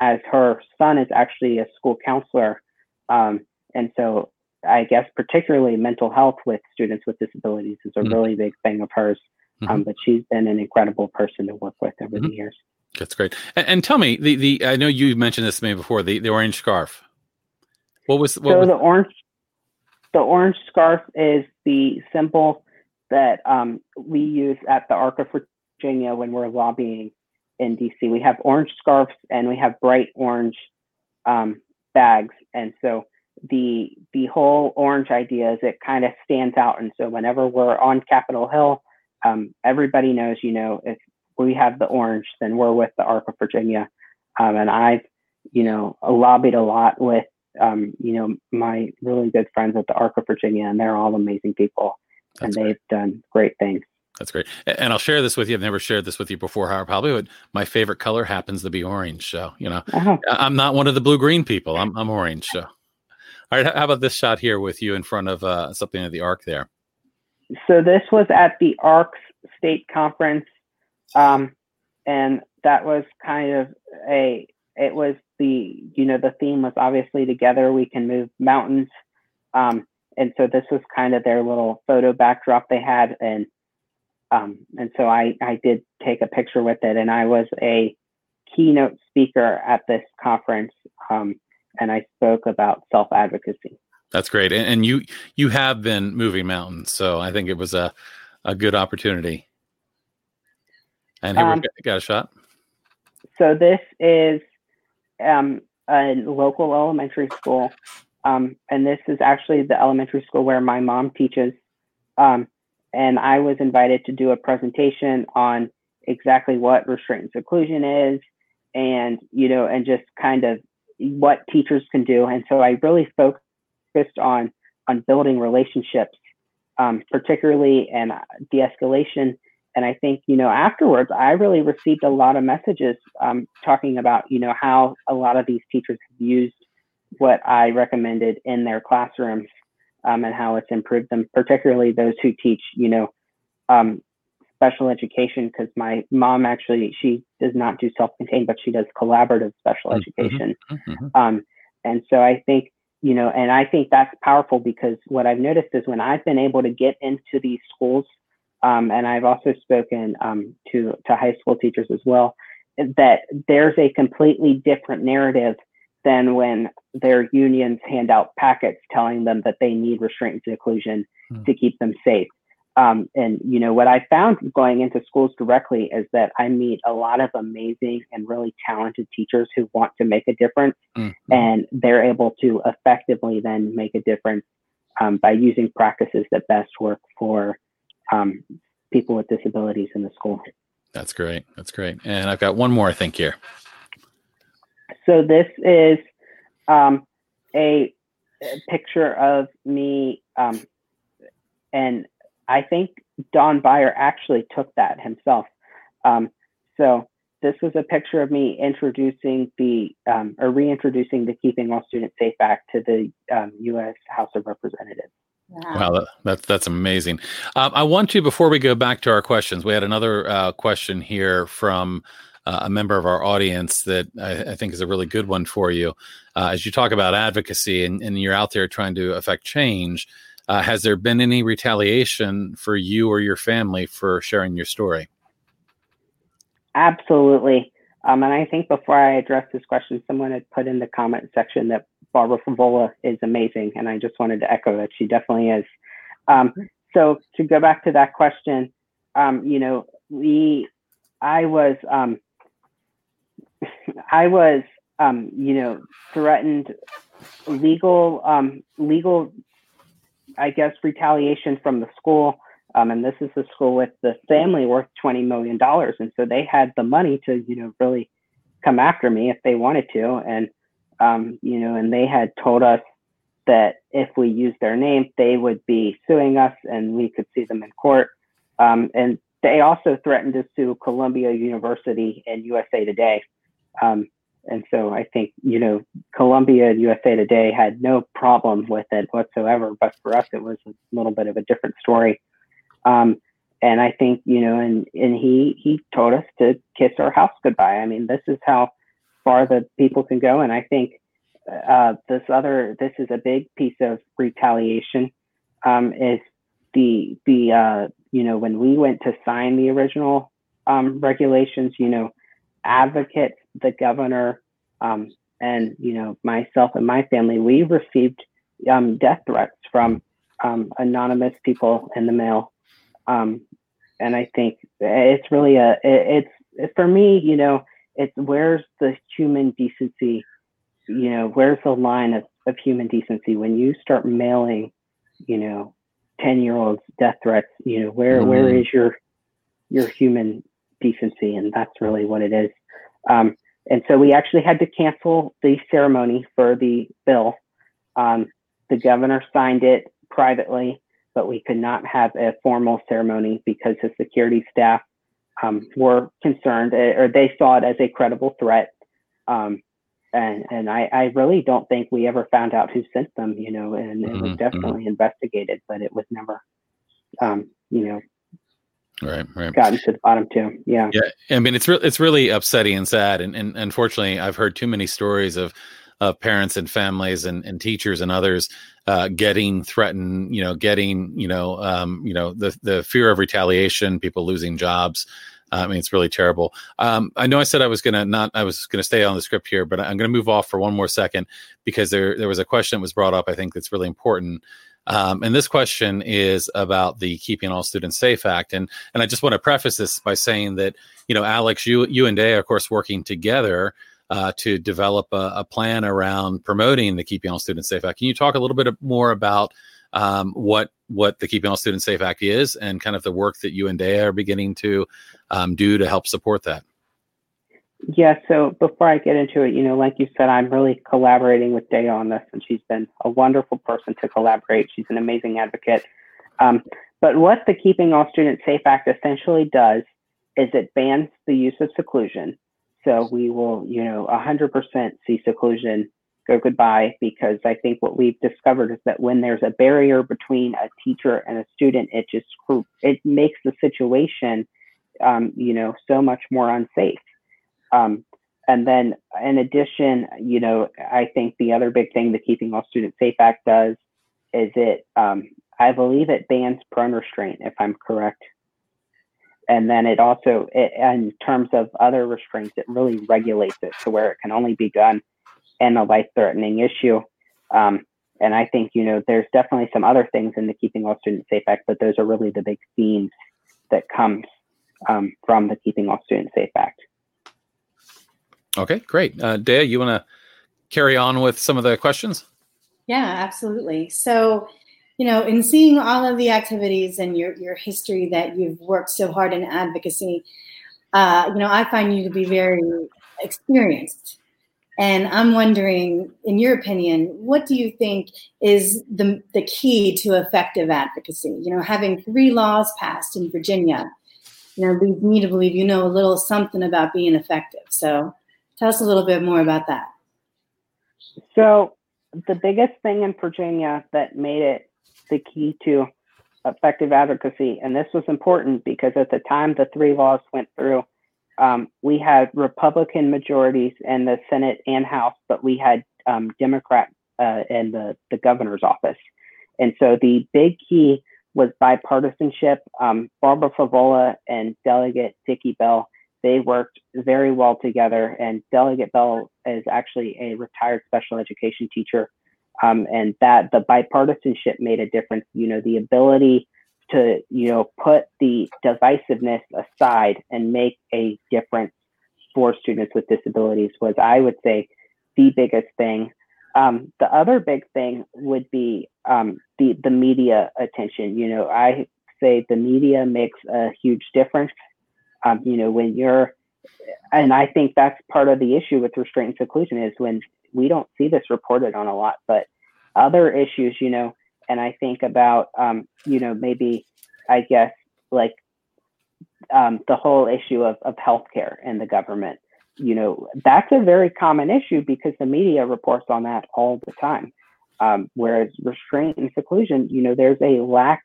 Speaker 3: as her son is actually a school counselor. Um, and so I guess particularly mental health with students with disabilities is a mm-hmm. really big thing of hers. Um, mm-hmm. but she's been an incredible person to work with over mm-hmm. the years.
Speaker 1: That's great. And, and, tell me, the, the I know you mentioned this to me before, the, the orange scarf. What was what
Speaker 3: so
Speaker 1: was...
Speaker 3: the orange the orange scarf is the symbol that um, we use at the Arc of Virginia when we're lobbying in DC. We have orange scarves and we have bright orange um, bags, and so the the whole orange idea is it kind of stands out. And so whenever we're on Capitol Hill, um, everybody knows, you know, if we have the orange, then we're with the Arc of Virginia. Um, and I've, you know, lobbied a lot with, um, you know, my really good friends at the Arc of Virginia, and they're all amazing people, That's and they've great. done great things.
Speaker 1: That's great. And I'll share this with you. I've never shared this with you before, Howard, probably, but my favorite color happens to be orange. So, you know, uh-huh. I'm not one of the blue green people. I'm, I'm orange. So. All right, how about this shot here with you in front of uh, something at the Arc there?
Speaker 3: So this was at the Arcs State Conference, um, and that was kind of a. It was the you know the theme was obviously together we can move mountains, um, and so this was kind of their little photo backdrop they had, and um, and so I I did take a picture with it, and I was a keynote speaker at this conference. Um, and I spoke about self advocacy.
Speaker 1: That's great, and, and, you you have been moving mountains, so I think it was a a good opportunity. And here um, we got a shot.
Speaker 3: So this is um, a local elementary school, um, and this is actually the elementary school where my mom teaches. Um, and I was invited to do a presentation on exactly what restraint and seclusion is, and you know, and just kind of what teachers can do. And so I really focused on on building relationships, um, particularly and de-escalation. And I think you know afterwards, I really received a lot of messages um, talking about you know how a lot of these teachers have used what I recommended in their classrooms um, and how it's improved them, particularly those who teach you know um, special education because my mom actually she does not do self-contained but she does collaborative special mm-hmm. education mm-hmm. mm-hmm. um, and so i think you know and i think that's powerful because what i've noticed is when i've been able to get into these schools um, and i've also spoken um, to to high school teachers as well that there's a completely different narrative than when their unions hand out packets telling them that they need restraint and seclusion mm. to keep them safe um, and you know what I found going into schools directly is that I meet a lot of amazing and really talented teachers who want to make a difference, mm-hmm. and they're able to effectively then make a difference um, by using practices that best work for um, people with disabilities in the school.
Speaker 1: That's great. That's great. And I've got one more, I think, here.
Speaker 3: So this is um, a, a, picture of me um, and I think Don Beyer actually took that himself. Um, so this was a picture of me introducing the um, or reintroducing the Keeping All Students Safe Act to the um, U.S. House of Representatives.
Speaker 1: Wow, that, that's that's amazing. Um, I want to before we go back to our questions. We had another uh, question here from uh, a member of our audience that I, I, think is a really good one for you. Uh, as you talk about advocacy and, and, you're out there trying to affect change, uh, has there been any retaliation for you or your family for sharing your story?
Speaker 3: Absolutely. Um, and I think before I address this question, someone had put in the comment section that Barbara Favola is amazing. And I just wanted to echo that she definitely is. Um, so to go back to that question, um, you know, we, I was, um, I was, um, you know, threatened legal, um, legal I guess, retaliation from the school. Um, and this is a school with the family worth $20 million. And so they had the money to, you know, really come after me if they wanted to. And, um, you know, and they had told us that if we used their name, they would be suing us and we could see them in court. Um, and they also threatened to sue Columbia University and USA Today. Um, and so I think, you know, Columbia and USA Today had no problem with it whatsoever. But for us, it was a little bit of a different story. Um, and I think, you know, and, and he, he told us to kiss our house goodbye. I mean, this is how far the people can go. And I think uh, this other, this is a big piece of retaliation um, is the, the, uh, you know, when we went to sign the original um, regulations, you know, advocates, the governor, um, and you know myself and my family, we received um, death threats from um, anonymous people in the mail, um, and I think it's really a it, it's for me, you know, it's where's the human decency, you know, where's the line of, of human decency when you start mailing, you know, ten year olds death threats, you know, where mm-hmm. where is your your human decency, and that's really what it is. Um, and so we actually had to cancel the ceremony for the bill. Um, the governor signed it privately, but we could not have a formal ceremony because the security staff um, were concerned eh, or they saw it as a credible threat. Um, and and I, I, really don't think we ever found out who sent them, you know, and it was mm-hmm. definitely mm-hmm. investigated, but it was never, um, you know,
Speaker 1: right right
Speaker 3: gotten to the bottom too yeah
Speaker 1: yeah i mean it's re- it's really upsetting and sad and, and unfortunately i've heard too many stories of of parents and families and, and teachers and others uh, getting threatened you know getting you know um, you know the the fear of retaliation people losing jobs uh, I mean, it's really terrible. Um, I know I said I was gonna not, I was gonna stay on the script here, but I'm gonna move off for one more second because there there was a question that was brought up. I think that's really important. Um, and this question is about the Keeping All Students Safe Act, and and I just want to preface this by saying that you know, Alex, you you and Dea, are, of course, working together uh, to develop a, a, plan around promoting the Keeping All Students Safe Act. Can you talk a little bit more about um, what what the Keeping All Students Safe Act is, and kind of the work that you and Dea are beginning to um, do to help support that?
Speaker 3: Yeah, so before I get into it, you know, like you said, I'm really collaborating with Dea on this, and she's been a wonderful person to collaborate. She's an amazing advocate. Um, but what the Keeping All Students Safe Act essentially does is it bans the use of seclusion. So we will, you know, 100% see seclusion go goodbye because I think what we've discovered is that when there's a barrier between a teacher and a student, it just it makes the situation, um, you know, so much more unsafe. Um, and then in addition, you know, I think the other big thing the Keeping All Students Safe Act does is it, um, I believe it bans prone restraint, if I'm correct. And then it also, it, in terms of other restraints, it really regulates it to where it can only be done in a life-threatening issue. Um, and I think, you know, there's definitely some other things in the Keeping All Students Safe Act, but those are really the big themes that comes um, from the Keeping All Students Safe Act.
Speaker 1: Okay, great. Uh, Dea, you want to carry on with some of the questions?
Speaker 2: Yeah, absolutely. So, you know, in seeing all of the activities and your, your history that you've worked so hard in advocacy, uh, you know, I find you to be very experienced. And I'm wondering, in your opinion, what do you think is the, the key to effective advocacy? You know, having three laws passed in Virginia, you know, leads me to believe you know a little something about being effective. So Tell us a little bit more about that.
Speaker 3: So, the biggest thing in Virginia that made it the key to effective advocacy, and this was important because at the time the three laws went through, um, we had Republican majorities in the Senate and House, but we had um, Democrat uh, in the, the governor's office. And so the big key was bipartisanship. Um, Barbara Favola and Delegate Dickie Bell they worked very well together. And Delegate Bell is actually a retired special education teacher. Um, and that the bipartisanship made a difference. You know, the ability to, you know, put the divisiveness aside and make a difference for students with disabilities was, I would say, the biggest thing. Um, the other big thing would be um, the the media attention. You know, I say the media makes a huge difference. Um, you know, when you're, and I think that's part of the issue with restraint and seclusion is when we don't see this reported on a lot, but other issues, you know, and I think about, um, you know, maybe, I guess, like um, the whole issue of, of healthcare and the government. You know, that's a very common issue because the media reports on that all the time. Um, whereas restraint and seclusion, you know, there's a lack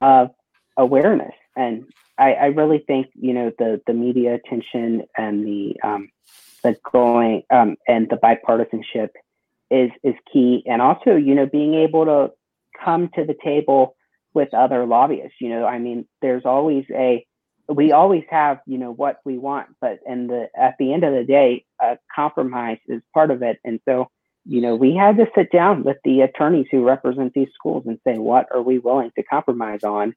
Speaker 3: of awareness. And I, I really think, you know, the, the media attention and the, um, the going um, and the bipartisanship is, is key. And also, you know, being able to come to the table with other lobbyists, you know, I mean, there's always a, we always have, you know, what we want, but in the, at the end of the day, a compromise is part of it. And so, you know, we had to sit down with the attorneys who represent these schools and say, what are we willing to compromise on?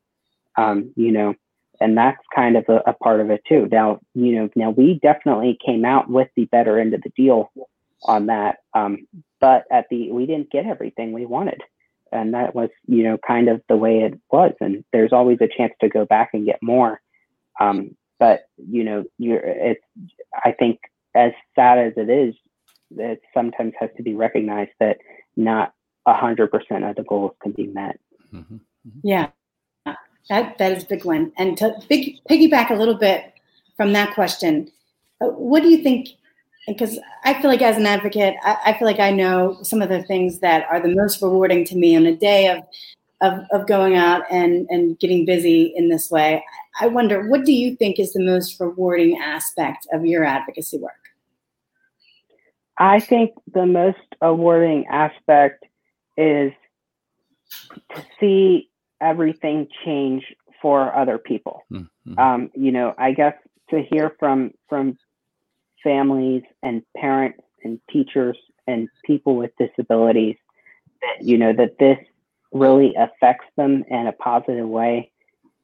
Speaker 3: Um, you know, and that's kind of a, a, part of it too. Now, you know, now we definitely came out with the better end of the deal on that. Um, but at the, we didn't get everything we wanted. And that was, you know, kind of the way it was. And there's always a chance to go back and get more. Um, but you know, you're, it's, I think as sad as it is, it sometimes has to be recognized that not a hundred percent of the goals can be met.
Speaker 2: Mm-hmm. Mm-hmm. Yeah, that that is a big one. And to big, piggyback a little bit from that question, uh, what do you think? Because I feel like as an advocate, I, I, feel like I know some of the things that are the most rewarding to me on a day of of, of going out and, and getting busy in this way. I wonder, what do you think is the most rewarding aspect of your advocacy work?
Speaker 3: I think the most rewarding aspect is to see everything change for other people. Mm-hmm. Um, you know, I guess to hear from from families and parents and teachers and people with disabilities that you know that this really affects them in a positive way.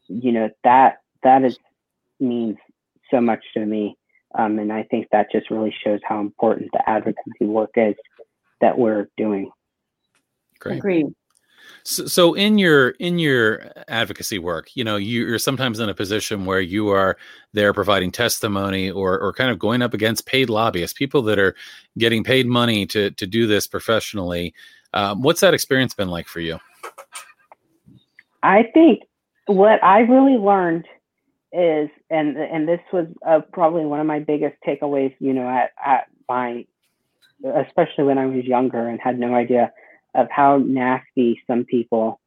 Speaker 3: You know that that is means so much to me. Um, and I think that just really shows how important the advocacy work is that we're doing.
Speaker 1: Great. Agreed. So, so, in your in your advocacy work, you know, you're sometimes in a position where you are there providing testimony or or kind of going up against paid lobbyists, people that are getting paid money to to do this professionally. Um, what's that experience been like for you?
Speaker 3: I think what I really learned is, and and this was uh, probably one of my biggest takeaways, you know, at at my, especially when I was younger and had no idea of how nasty some people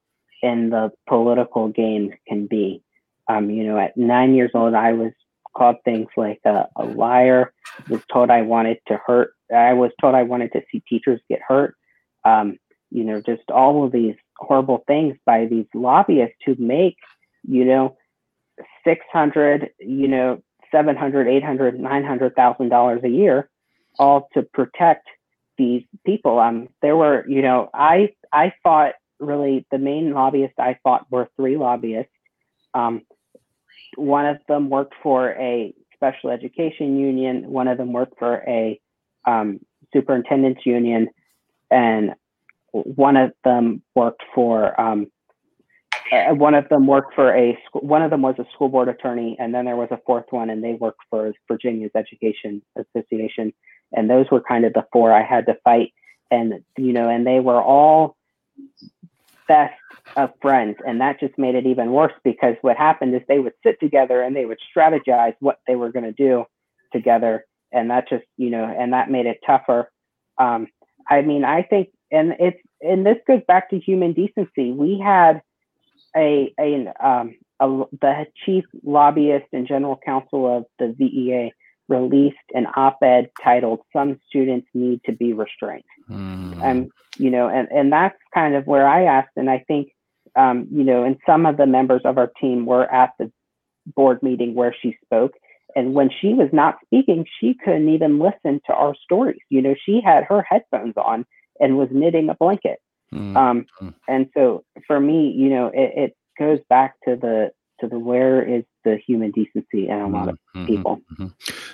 Speaker 3: in the political game can be. Um, you know, at nine years old, I was called things like a, a liar. Was told I wanted to hurt. I was told I wanted to see teachers get hurt. Um, you know, just all of these horrible things by these lobbyists who make, you know, 600, you know, 700, 800, 900,000 dollars a year, all to protect these people. Um, there were, you know, I, I fought really the main lobbyists I fought were three lobbyists. Um, one of them worked for a special education union. One of them worked for a um, superintendent's union, and one of them worked for um, uh, one of them worked for a one of them was a school board attorney and then there was a fourth one and they worked for virginia's education association and those were kind of the four i had to fight. And you know and they were all best of friends. And that just made it even worse because what happened is they would sit together and they would strategize what they were going to do together. And that just you know and that made it tougher. Um, i mean i think and it's and this goes back to human decency. We had a, a, um, a, the chief lobbyist and general counsel of the VEA released an op-ed titled "Some Students Need to Be Restrained," mm. and you know, and and that's kind of where I asked, and I think, um, you know, and some of the members of our team were at the board meeting where she spoke. And when she was not speaking, she couldn't even listen to our stories. You know, she had her headphones on and was knitting a blanket. Mm-hmm. Um, and so for me, you know, it, it, goes back to the to the where is the human decency in a lot of mm-hmm, mm-hmm, people. Mm-hmm.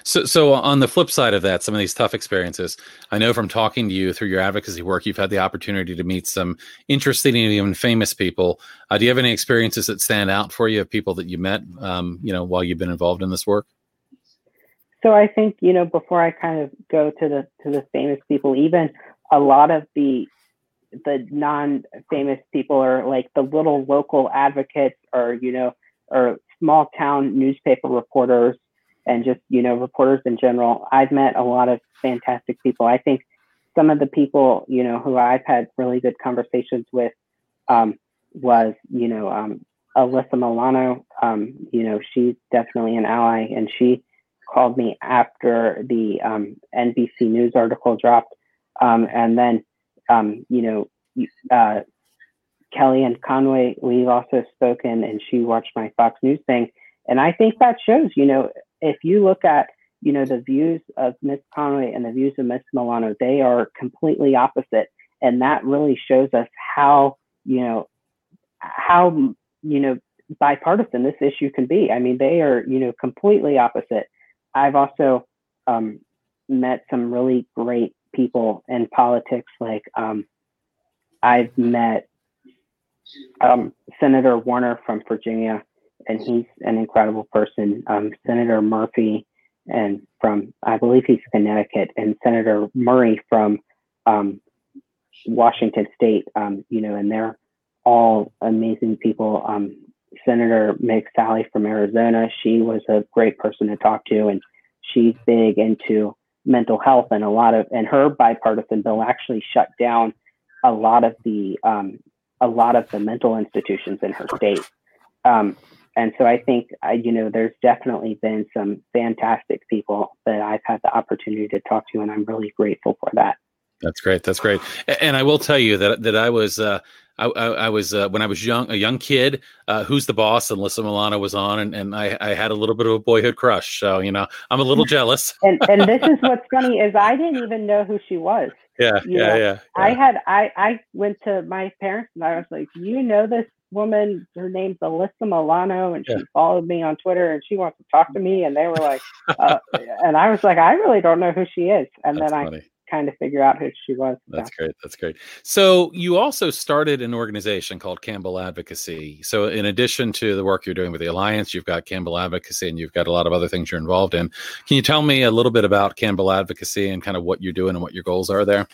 Speaker 1: So, so on the flip side of that, some of these tough experiences, I know from talking to you through your advocacy work, you've had the opportunity to meet some interesting and even famous people. Uh, do you have any experiences that stand out for you of people that you met, um, you know, while you've been involved in this work?
Speaker 3: So I think you know before I kind of go to the to the famous people, even a lot of the the non-famous people are like the little local advocates or you know or small town newspaper reporters and just you know reporters in general. I've met a lot of fantastic people. I think some of the people you know who i've had really good conversations with um, was you know um, alyssa milano. Um, you know she's definitely an ally and she called me after the um, nbc news article dropped. Um, and then um, you know uh, Kellyanne Conway, we've also spoken, and she watched my Fox News thing. And I think that shows, you know, if you look at, you know, the views of Miss Conway and the views of Miss Milano, they are completely opposite. And that really shows us how, you know, how, you know, bipartisan this issue can be. I mean, they are, you know, completely opposite. I've also um, met some really great people in politics, like um, I've met um, Senator Warner from Virginia, and he's an incredible person. Um, Senator Murphy, and from I believe he's Connecticut, and Senator Murray from um, Washington State. Um, you know, and they're all amazing people. Um, Senator Meg Sally from Arizona, she was a great person to talk to, and she's big into mental health and a lot of and her bipartisan bill actually shut down a lot of the um, a lot of the mental institutions in her state. Um, and so I think, I, you know, there's definitely been some fantastic people that I've had the opportunity to talk to, and I'm really grateful for that.
Speaker 1: That's great. That's great. And I will tell you that that I was uh, I, I, I, was uh, when I was young, a young kid. Uh, Who's the boss? And Alyssa Milano was on, and, and I, I had a little bit of a boyhood crush. So you know, I'm a little jealous.
Speaker 3: and and this is what's funny is I didn't even know who she was.
Speaker 1: Yeah, yeah, yeah, yeah,
Speaker 3: I had I I went to my parents and I was like, you know this woman? Her name's Alyssa Milano, and she yeah. followed me on Twitter, and she wants to talk to me. And they were like, uh, and I was like, I really don't know who she is. And That's then funny. Kind of figure out who she was.
Speaker 1: That's great. That's great. So you also started an organization called Campbell Advocacy. So in addition to the work you're doing with the Alliance, you've got Campbell Advocacy and you've got a lot of other things you're involved in. Can you tell me a little bit about Campbell Advocacy and kind of what you're doing and what your goals are there?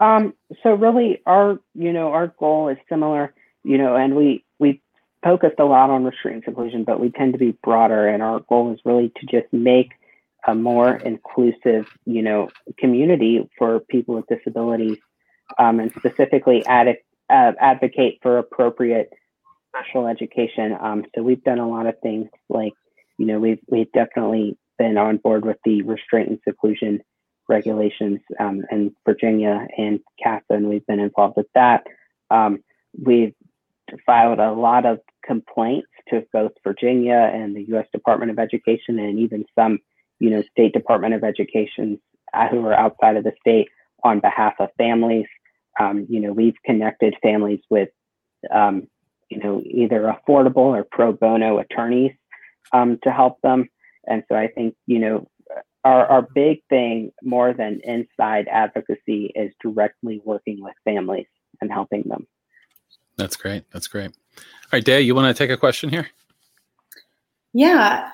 Speaker 3: Um, so really our, you know, our goal is similar, you know, and we, we focused a lot on restraint seclusion, but we tend to be broader and our goal is really to just make a more inclusive, you know, community for people with disabilities, um, and specifically ad- uh, advocate for appropriate special education. Um, so we've done a lot of things like, you know, we've we've definitely been on board with the restraint and seclusion regulations um, in Virginia and CASA, and we've been involved with that. Um, we've filed a lot of complaints to both Virginia and the U.S. Department of Education, and even some you know, State Department of Education uh, who are outside of the state on behalf of families. Um, you know, we've connected families with, um, you know, either affordable or pro bono attorneys um, to help them. And so I think, you know, our, our big thing more than inside advocacy is directly working with families and helping them.
Speaker 1: That's great. That's great. All right, Dea, you want to take a question here?
Speaker 2: Yeah,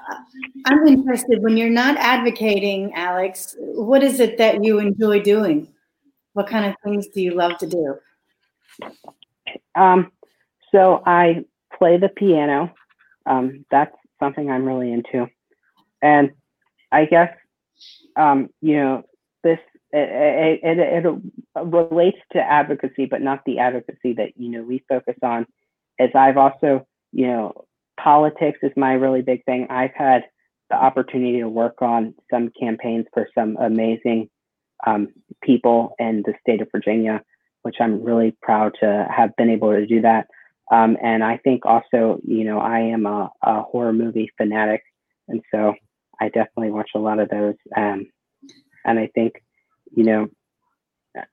Speaker 2: I'm interested. When you're not advocating, Alex, what is it that you enjoy doing? What kind of things do you love to do?
Speaker 3: Um, so I play the piano. Um, that's something I'm really into, and I guess um, you know this it, it, it, it relates to advocacy, but not the advocacy that you know we focus on. As I've also you know politics is my really big thing. I've had the opportunity to work on some campaigns for some amazing um, people in the state of Virginia, which I'm really proud to have been able to do that. Um, and I think also, you know, I am a, a, horror movie fanatic, and so I definitely watch a lot of those. Um, and I think, you know,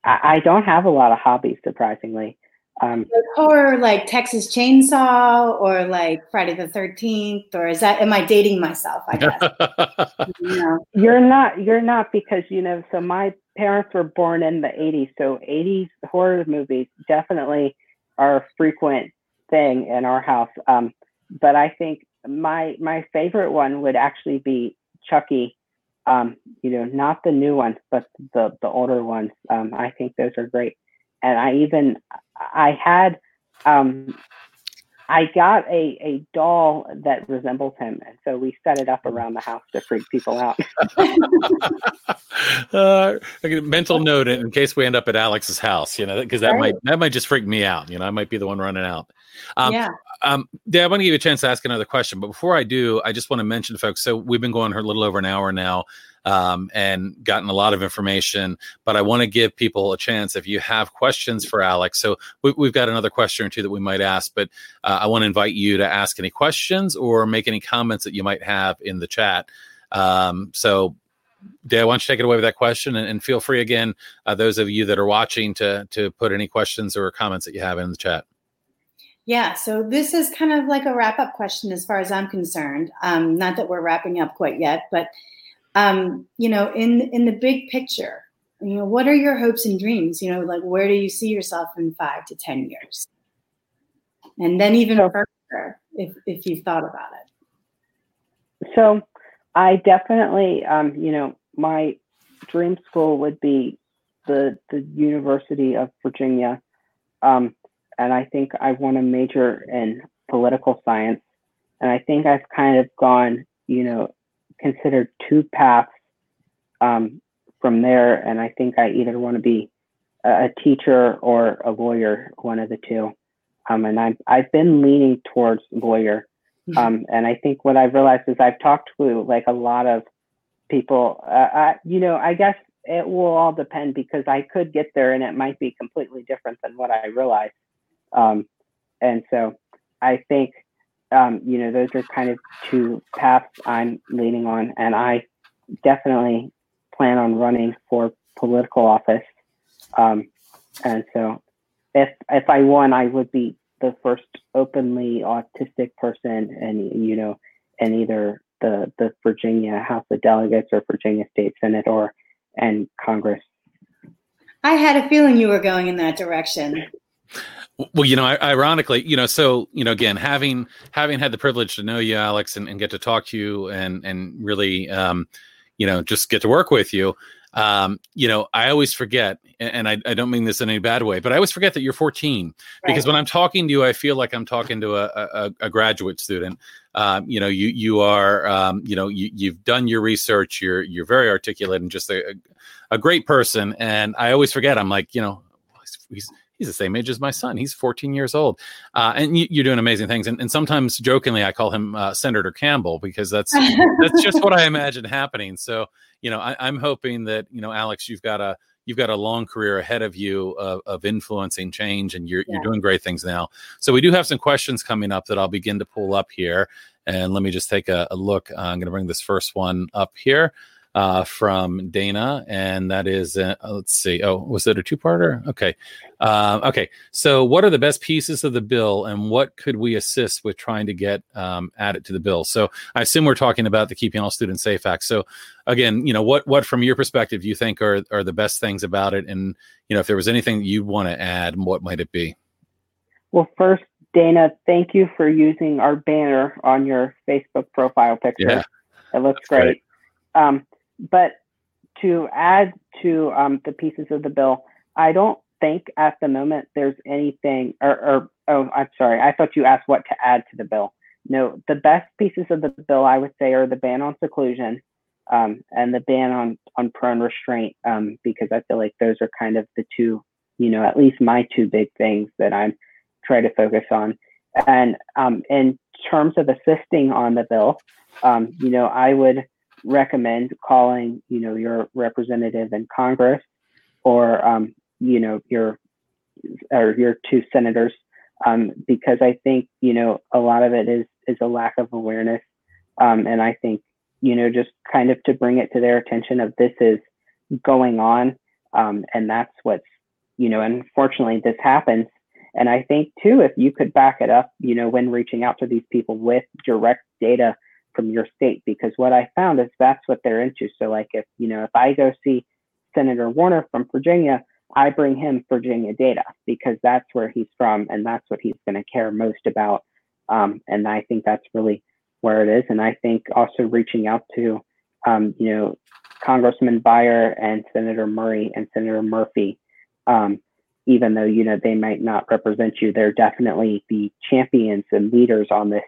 Speaker 3: I, I, don't have a lot of hobbies, surprisingly.
Speaker 2: Um, like horror, like Texas Chainsaw, or like Friday the Thirteenth, or is that? Am I dating myself? I guess.
Speaker 3: you know? You're not. You're not because you know. So my parents were born in the '80s, so '80s horror movies definitely are a frequent thing in our house. Um, but I think my my favorite one would actually be Chucky. Um, you know, not the new ones, but the the older ones. Um, I think those are great. And I even I had um, I got a, a doll that resembles him, and so we set it up around the house to freak people out.
Speaker 1: uh, mental note in case we end up at Alex's house, you know, because that right. might that might just freak me out. You know, I might be the one running out. Um, yeah. Um, I want to give you a chance to ask another question, but before I do, I just want to mention, folks. So we've been going here a little over an hour now um, and gotten a lot of information. But I want to give people a chance if you have questions for Alex. So we, have got another question or two that we might ask, but uh, I want to invite you to ask any questions or make any comments that you might have in the chat. Um, so Dale, why don't you take it away with that question, and, and feel free again, uh, those of you that are watching, to to put any questions or comments that you have in the chat.
Speaker 2: Yeah, so this is kind of like a wrap up question as far as I'm concerned. Um, not that we're wrapping up quite yet, but um, you know, in in the big picture, you know, what are your hopes and dreams? You know, like where do you see yourself in five to ten years? And then even further, if if you've thought about it.
Speaker 3: So, I definitely, um, you know, my dream school would be the the University of Virginia, um, and I think I want to major in political science, and I think I've kind of gone, you know, considered two paths um, from there, and I think I either want to be a teacher or a lawyer, one of the two. Um, and I've I've been leaning towards lawyer, mm-hmm. um, and I think what I've realized is I've talked to like a lot of people. Uh, I, you know, I guess it will all depend because I could get there and it might be completely different than what I realized. Um, and so I think um, you know, those are kind of two paths I'm leaning on, and I definitely plan on running for political office. Um, and so, if if I won, I would be the first openly autistic person, and you know, in either the the Virginia House of Delegates or Virginia State Senate or and Congress.
Speaker 2: I had a feeling you were going in that direction.
Speaker 1: Well, you know, ironically, you know, so you know, again, having having had the privilege to know you, Alex, and, and get to talk to you, and and really, um, you know, just get to work with you. Um, you know, I always forget, and I, I don't mean this in any bad way, but I always forget that you're 14 right. because when I'm talking to you, I feel like I'm talking to a, a, a graduate student. Um, you know, you you are, um, you know, you, you've done your research. You're you're very articulate and just a, a great person. And I always forget. I'm like, you know, he's he's the same age as my son. He's 14 years old, uh, and you, are doing amazing things. And, and, sometimes jokingly, I call him uh, Senator Campbell because that's that's just what I imagine happening. So you know, I, am hoping that you know, Alex, you've got a you've got a long career ahead of you of, of influencing change, and you're yeah. you're doing great things now. So we do have some questions coming up that I'll begin to pull up here. And let me just take a, a look. Uh, I'm going to bring this first one up here uh, from Dana, and that is uh, let's see. Oh, was it a two-parter? Okay, uh, okay. So, what are the best pieces of the bill, and what could we assist with trying to get um, added to the bill? So, I assume we're talking about the Keeping All Students Safe Act. So, again, you know, what what from your perspective you think are are the best things about it, and you know, if there was anything you want to add, what might it be?
Speaker 3: Well, first, Dana, thank you for using our banner on your Facebook profile picture. Yeah, it looks great. great. Um, but to add to um, the pieces of the bill, I don't think at the moment there's anything, or, or, oh, I'm sorry, I thought you asked what to add to the bill. No, the best pieces of the bill I would say are the ban on seclusion um, and the ban on on prone restraint, um, because I feel like those are kind of the two, you know, at least my two big things that I'm trying to focus on. And um, in terms of assisting on the bill, um, you know, I would recommend calling, you know, your representative in Congress or, um, you know, your or your two senators, um, because I think you know a lot of it is is a lack of awareness, um, and I think you know just kind of to bring it to their attention of this is going on, um, and that's what's you know, unfortunately this happens, And I think too, if you could back it up, you know, when reaching out to these people with direct data from your state, because what I found is that's what they're into. So like if, you know, if I go see Senator Warner from Virginia, I bring him Virginia data because that's where he's from and that's what he's going to care most about. Um, and I think that's really where it is. And I think also reaching out to, um, you know, Congressman Beyer and Senator Murray and Senator Murphy, um, even though you know they might not represent you, they're definitely the champions and leaders on this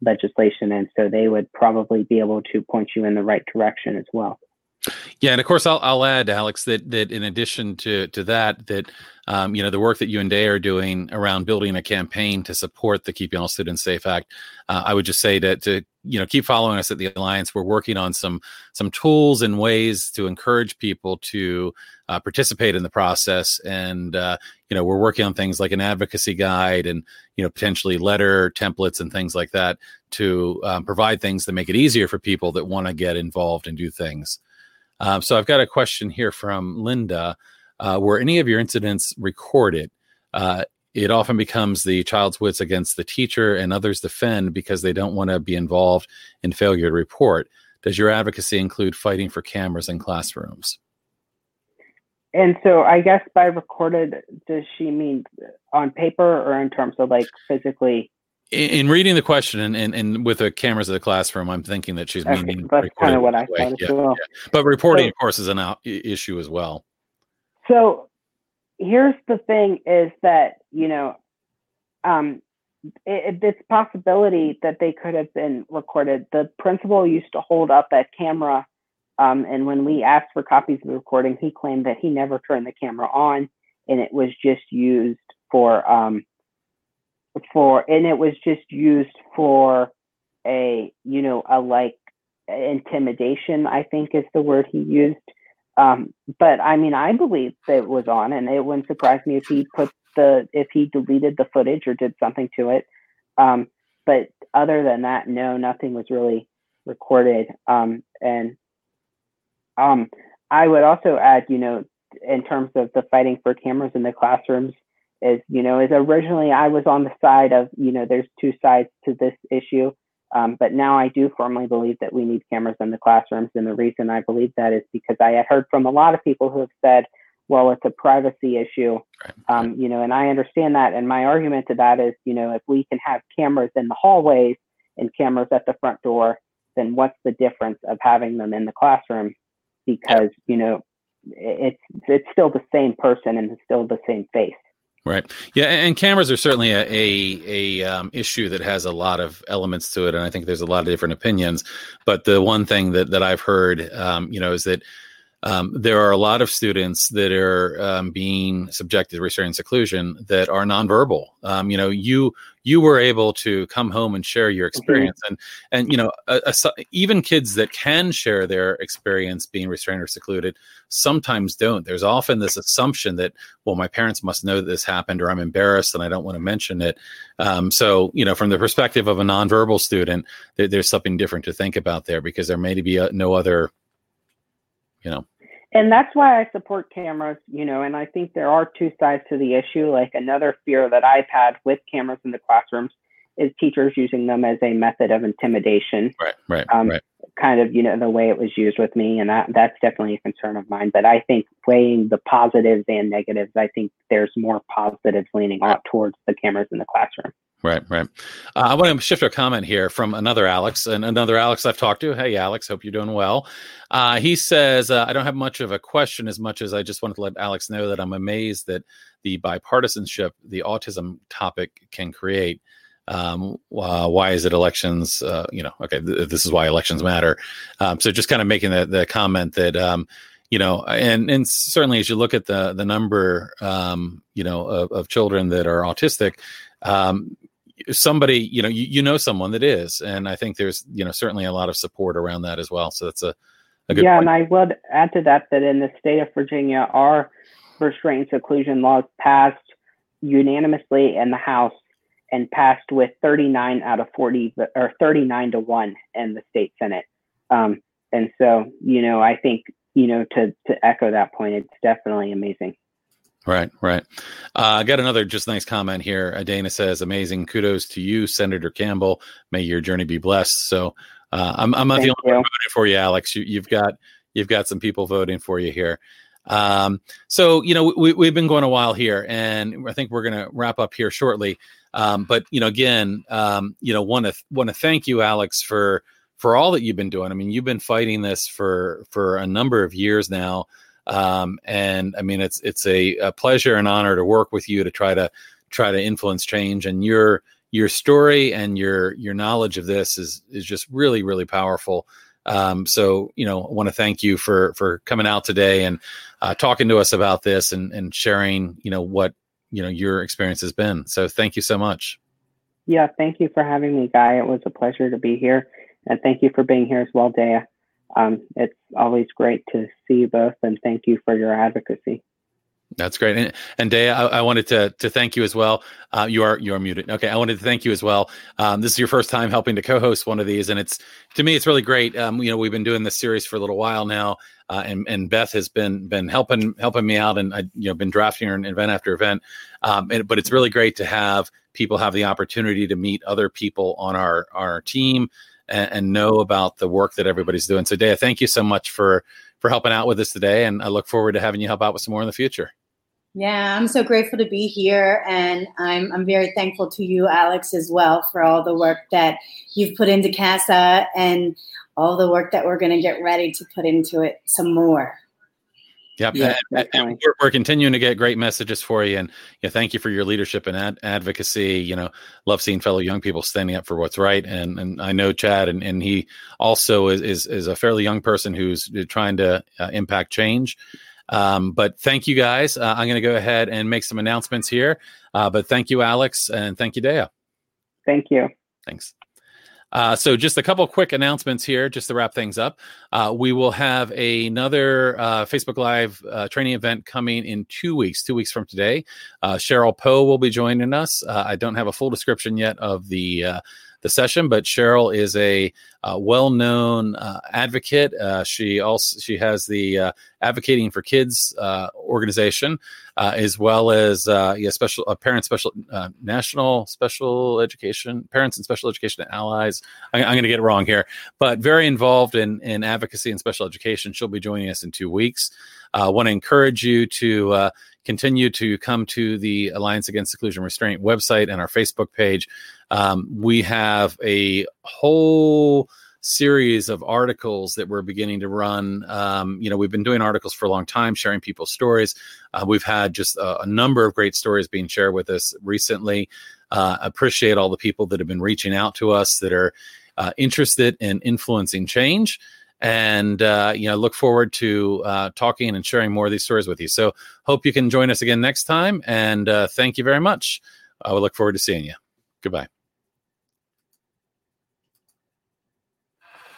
Speaker 3: legislation, and so they would probably be able to point you in the right direction as well.
Speaker 1: Yeah, and of course, I'll, I'll add, Alex, that that in addition to to that, that um, you know the work that you and Dea are doing around building a campaign to support the Keeping All Students Safe Act, uh, I would just say that to you know keep following us at the Alliance. We're working on some some tools and ways to encourage people to uh, participate in the process, and uh, you know we're working on things like an advocacy guide and you know potentially letter templates and things like that to um, provide things that make it easier for people that want to get involved and do things. Um, so I've got a question here from Linda. Uh, were any of your incidents recorded? It often becomes the child's wits against the teacher, and others defend because they don't want to be involved in failure to report. Does your advocacy include fighting for cameras in classrooms?
Speaker 3: And so, I guess by recorded, does she mean on paper or in terms of like physically
Speaker 1: in, reading the question and, and, and, with the cameras of the classroom, I'm thinking that she's okay, meaning
Speaker 3: that's kind of what I thought
Speaker 1: yeah,
Speaker 3: well.
Speaker 1: yeah. But reporting, so, of course, is an out, issue as well.
Speaker 3: So here's the thing: is that you know, um, it, it's possibility that they could have been recorded. The principal used to hold up that camera, um, and when we asked for copies of the recording, he claimed that he never turned the camera on, and it was just used for um, for and it was just used for a you know a like intimidation i think is the word he used um, but i mean i believe it was on and it wouldn't surprise me if he put the if he deleted the footage or did something to it. Um, but other than that no nothing was really recorded. Um, and um, i would also add you know in terms of the fighting for cameras in the classrooms is you know is originally i was on the side of you know there's two sides to this issue um, but now i do firmly believe that we need cameras in the classrooms and the reason i believe that is because i had heard from a lot of people who have said well it's a privacy issue. Um, you know and i understand that and my argument to that is you know if we can have cameras in the hallways and cameras at the front door then what's the difference of having them in the classroom? Because you know it's it's still the same person and it's still the same face
Speaker 1: Right. Yeah, and cameras are certainly a a, a um, issue that has a lot of elements to it, and I think there's a lot of different opinions. But the one thing that that I've heard, um, you know, is that um, there are a lot of students that are um, being subjected to restraint and seclusion that are nonverbal. Um, you know, you you were able to come home and share your experience, mm-hmm. and and you know, a, a, even kids that can share their experience being restrained or secluded sometimes don't. There's often this assumption that well, my parents must know that this happened, or I'm embarrassed and I don't want to mention it. Um, so you know, from the perspective of a nonverbal student, there, there's something different to think about there because there may be a, no other you know
Speaker 3: and that's why I support cameras, you know, and I think there are two sides to the issue. Like another fear that I've had with cameras in the classrooms is teachers using them as a method of intimidation.
Speaker 1: Right, right, um, right.
Speaker 3: Kind of, you know, the way it was used with me, and that that's definitely a concern of mine. But I think weighing the positives and negatives, I think there's more positives leaning out towards the cameras in the classroom.
Speaker 1: Right, right. Uh, I want to shift a comment here from another Alex, and another Alex I've talked to. Hey, Alex, hope you're doing well. Uh, he says, uh, I don't have much of a question as much as I just wanted to let Alex know that I'm amazed that the bipartisanship the autism topic can create. Um, why is it elections? Uh, you know, okay, th- this is why elections matter. Um, so just kind of making the, the comment that, um, you know, and and certainly as you look at the the number, um, you know, of, of children that are autistic, um, somebody you know you, you know someone that is and i think there's you know certainly a lot of support around that as well so that's a, a good
Speaker 3: yeah
Speaker 1: point.
Speaker 3: and i would add to that that in the state of virginia our restraint seclusion laws passed unanimously in the house and passed with 39 out of 40 or 39 to 1 in the state senate um, and so you know i think you know to to echo that point it's definitely amazing
Speaker 1: Right, right. Uh, I got another just nice comment here. Dana says, "Amazing, kudos to you, Senator Campbell. May your journey be blessed." So uh, I'm, I'm not Thank the only you. one voting for you, Alex. You, have got you've got some people voting for you here. Um, so you know we, we've been going a while here, and I think we're going to wrap up here shortly. Um, but you know, again, um, you know, want to want to thank you, Alex, for for all that you've been doing. I mean, you've been fighting this for for a number of years now, um, and I mean, it's it's a, a pleasure and honor to work with you to try to try to influence change. And your your story and your your knowledge of this is is just really really powerful. Um, so you know, I want to thank you for for coming out today and uh, talking to us about this and and sharing you know what you know your experience has been. So thank you so much.
Speaker 3: Yeah, thank you for having me, Guy. It was a pleasure to be here, and thank you for being here as well, Dea. Um, it's always great to see you both, and thank you for your advocacy.
Speaker 1: That's great, and, and Dea, I, I, wanted to to thank you as well. Uh, you are you are muted. Okay, I wanted to thank you as well. Um, this is your first time helping to co-host one of these, and it's to me it's really great. Um, you know, we've been doing this series for a little while now, uh, and and Beth has been been helping helping me out, and I you know been drafting her event after event. Um, and, but it's really great to have people have the opportunity to meet other people on our our team and, and know about the work that everybody's doing. So, Dea, thank you so much for for helping out with us today, and I look forward to having you help out with some more in the future.
Speaker 2: Yeah, I'm so grateful to be here, and I'm I'm very thankful to you, Alex, as well, for all the work that you've put into CASA and all the work that we're going to get ready to put into it some more.
Speaker 1: Yep. Yeah, and, and we're, we're, continuing to get great messages for you. And you know, thank you for your leadership and ad- advocacy. You know, love seeing fellow young people standing up for what's right. And and I know Chad, and, and he also is, is, is a fairly young person who's trying to uh, impact change. Um, but thank you guys. Uh, I'm going to go ahead and make some announcements here. Uh, but thank you, Alex, and thank you, Dea.
Speaker 3: Thank you.
Speaker 1: Thanks. Uh, so, just a couple quick announcements here, just to wrap things up. Uh, we will have another uh, Facebook Live uh, training event coming in two weeks, two weeks from today. Uh, Cheryl Poe will be joining us. Uh, I don't have a full description yet of the the session. But Cheryl is a uh, well-known uh, advocate. Uh, she also she has the uh, Advocating for Kids uh, organization, uh, as well as yeah, special parent special national special education parents and special education allies. I, am going to get it wrong here, but very involved in in advocacy and special education. She'll be joining us in two weeks. I want to encourage you to continue to come to the Alliance Against Seclusion Restraint website and our Facebook page. Um, we have a whole series of articles that we're beginning to run. Um, you know, we've been doing articles for a long time, sharing people's stories. Uh, we've had just a, a, number of great stories being shared with us recently. Uh, appreciate all the people that have been reaching out to us that are uh, interested in influencing change and uh, you know look forward to uh, talking and sharing more of these stories with you so hope you can join us again next time and uh, thank you very much i would look forward to seeing you goodbye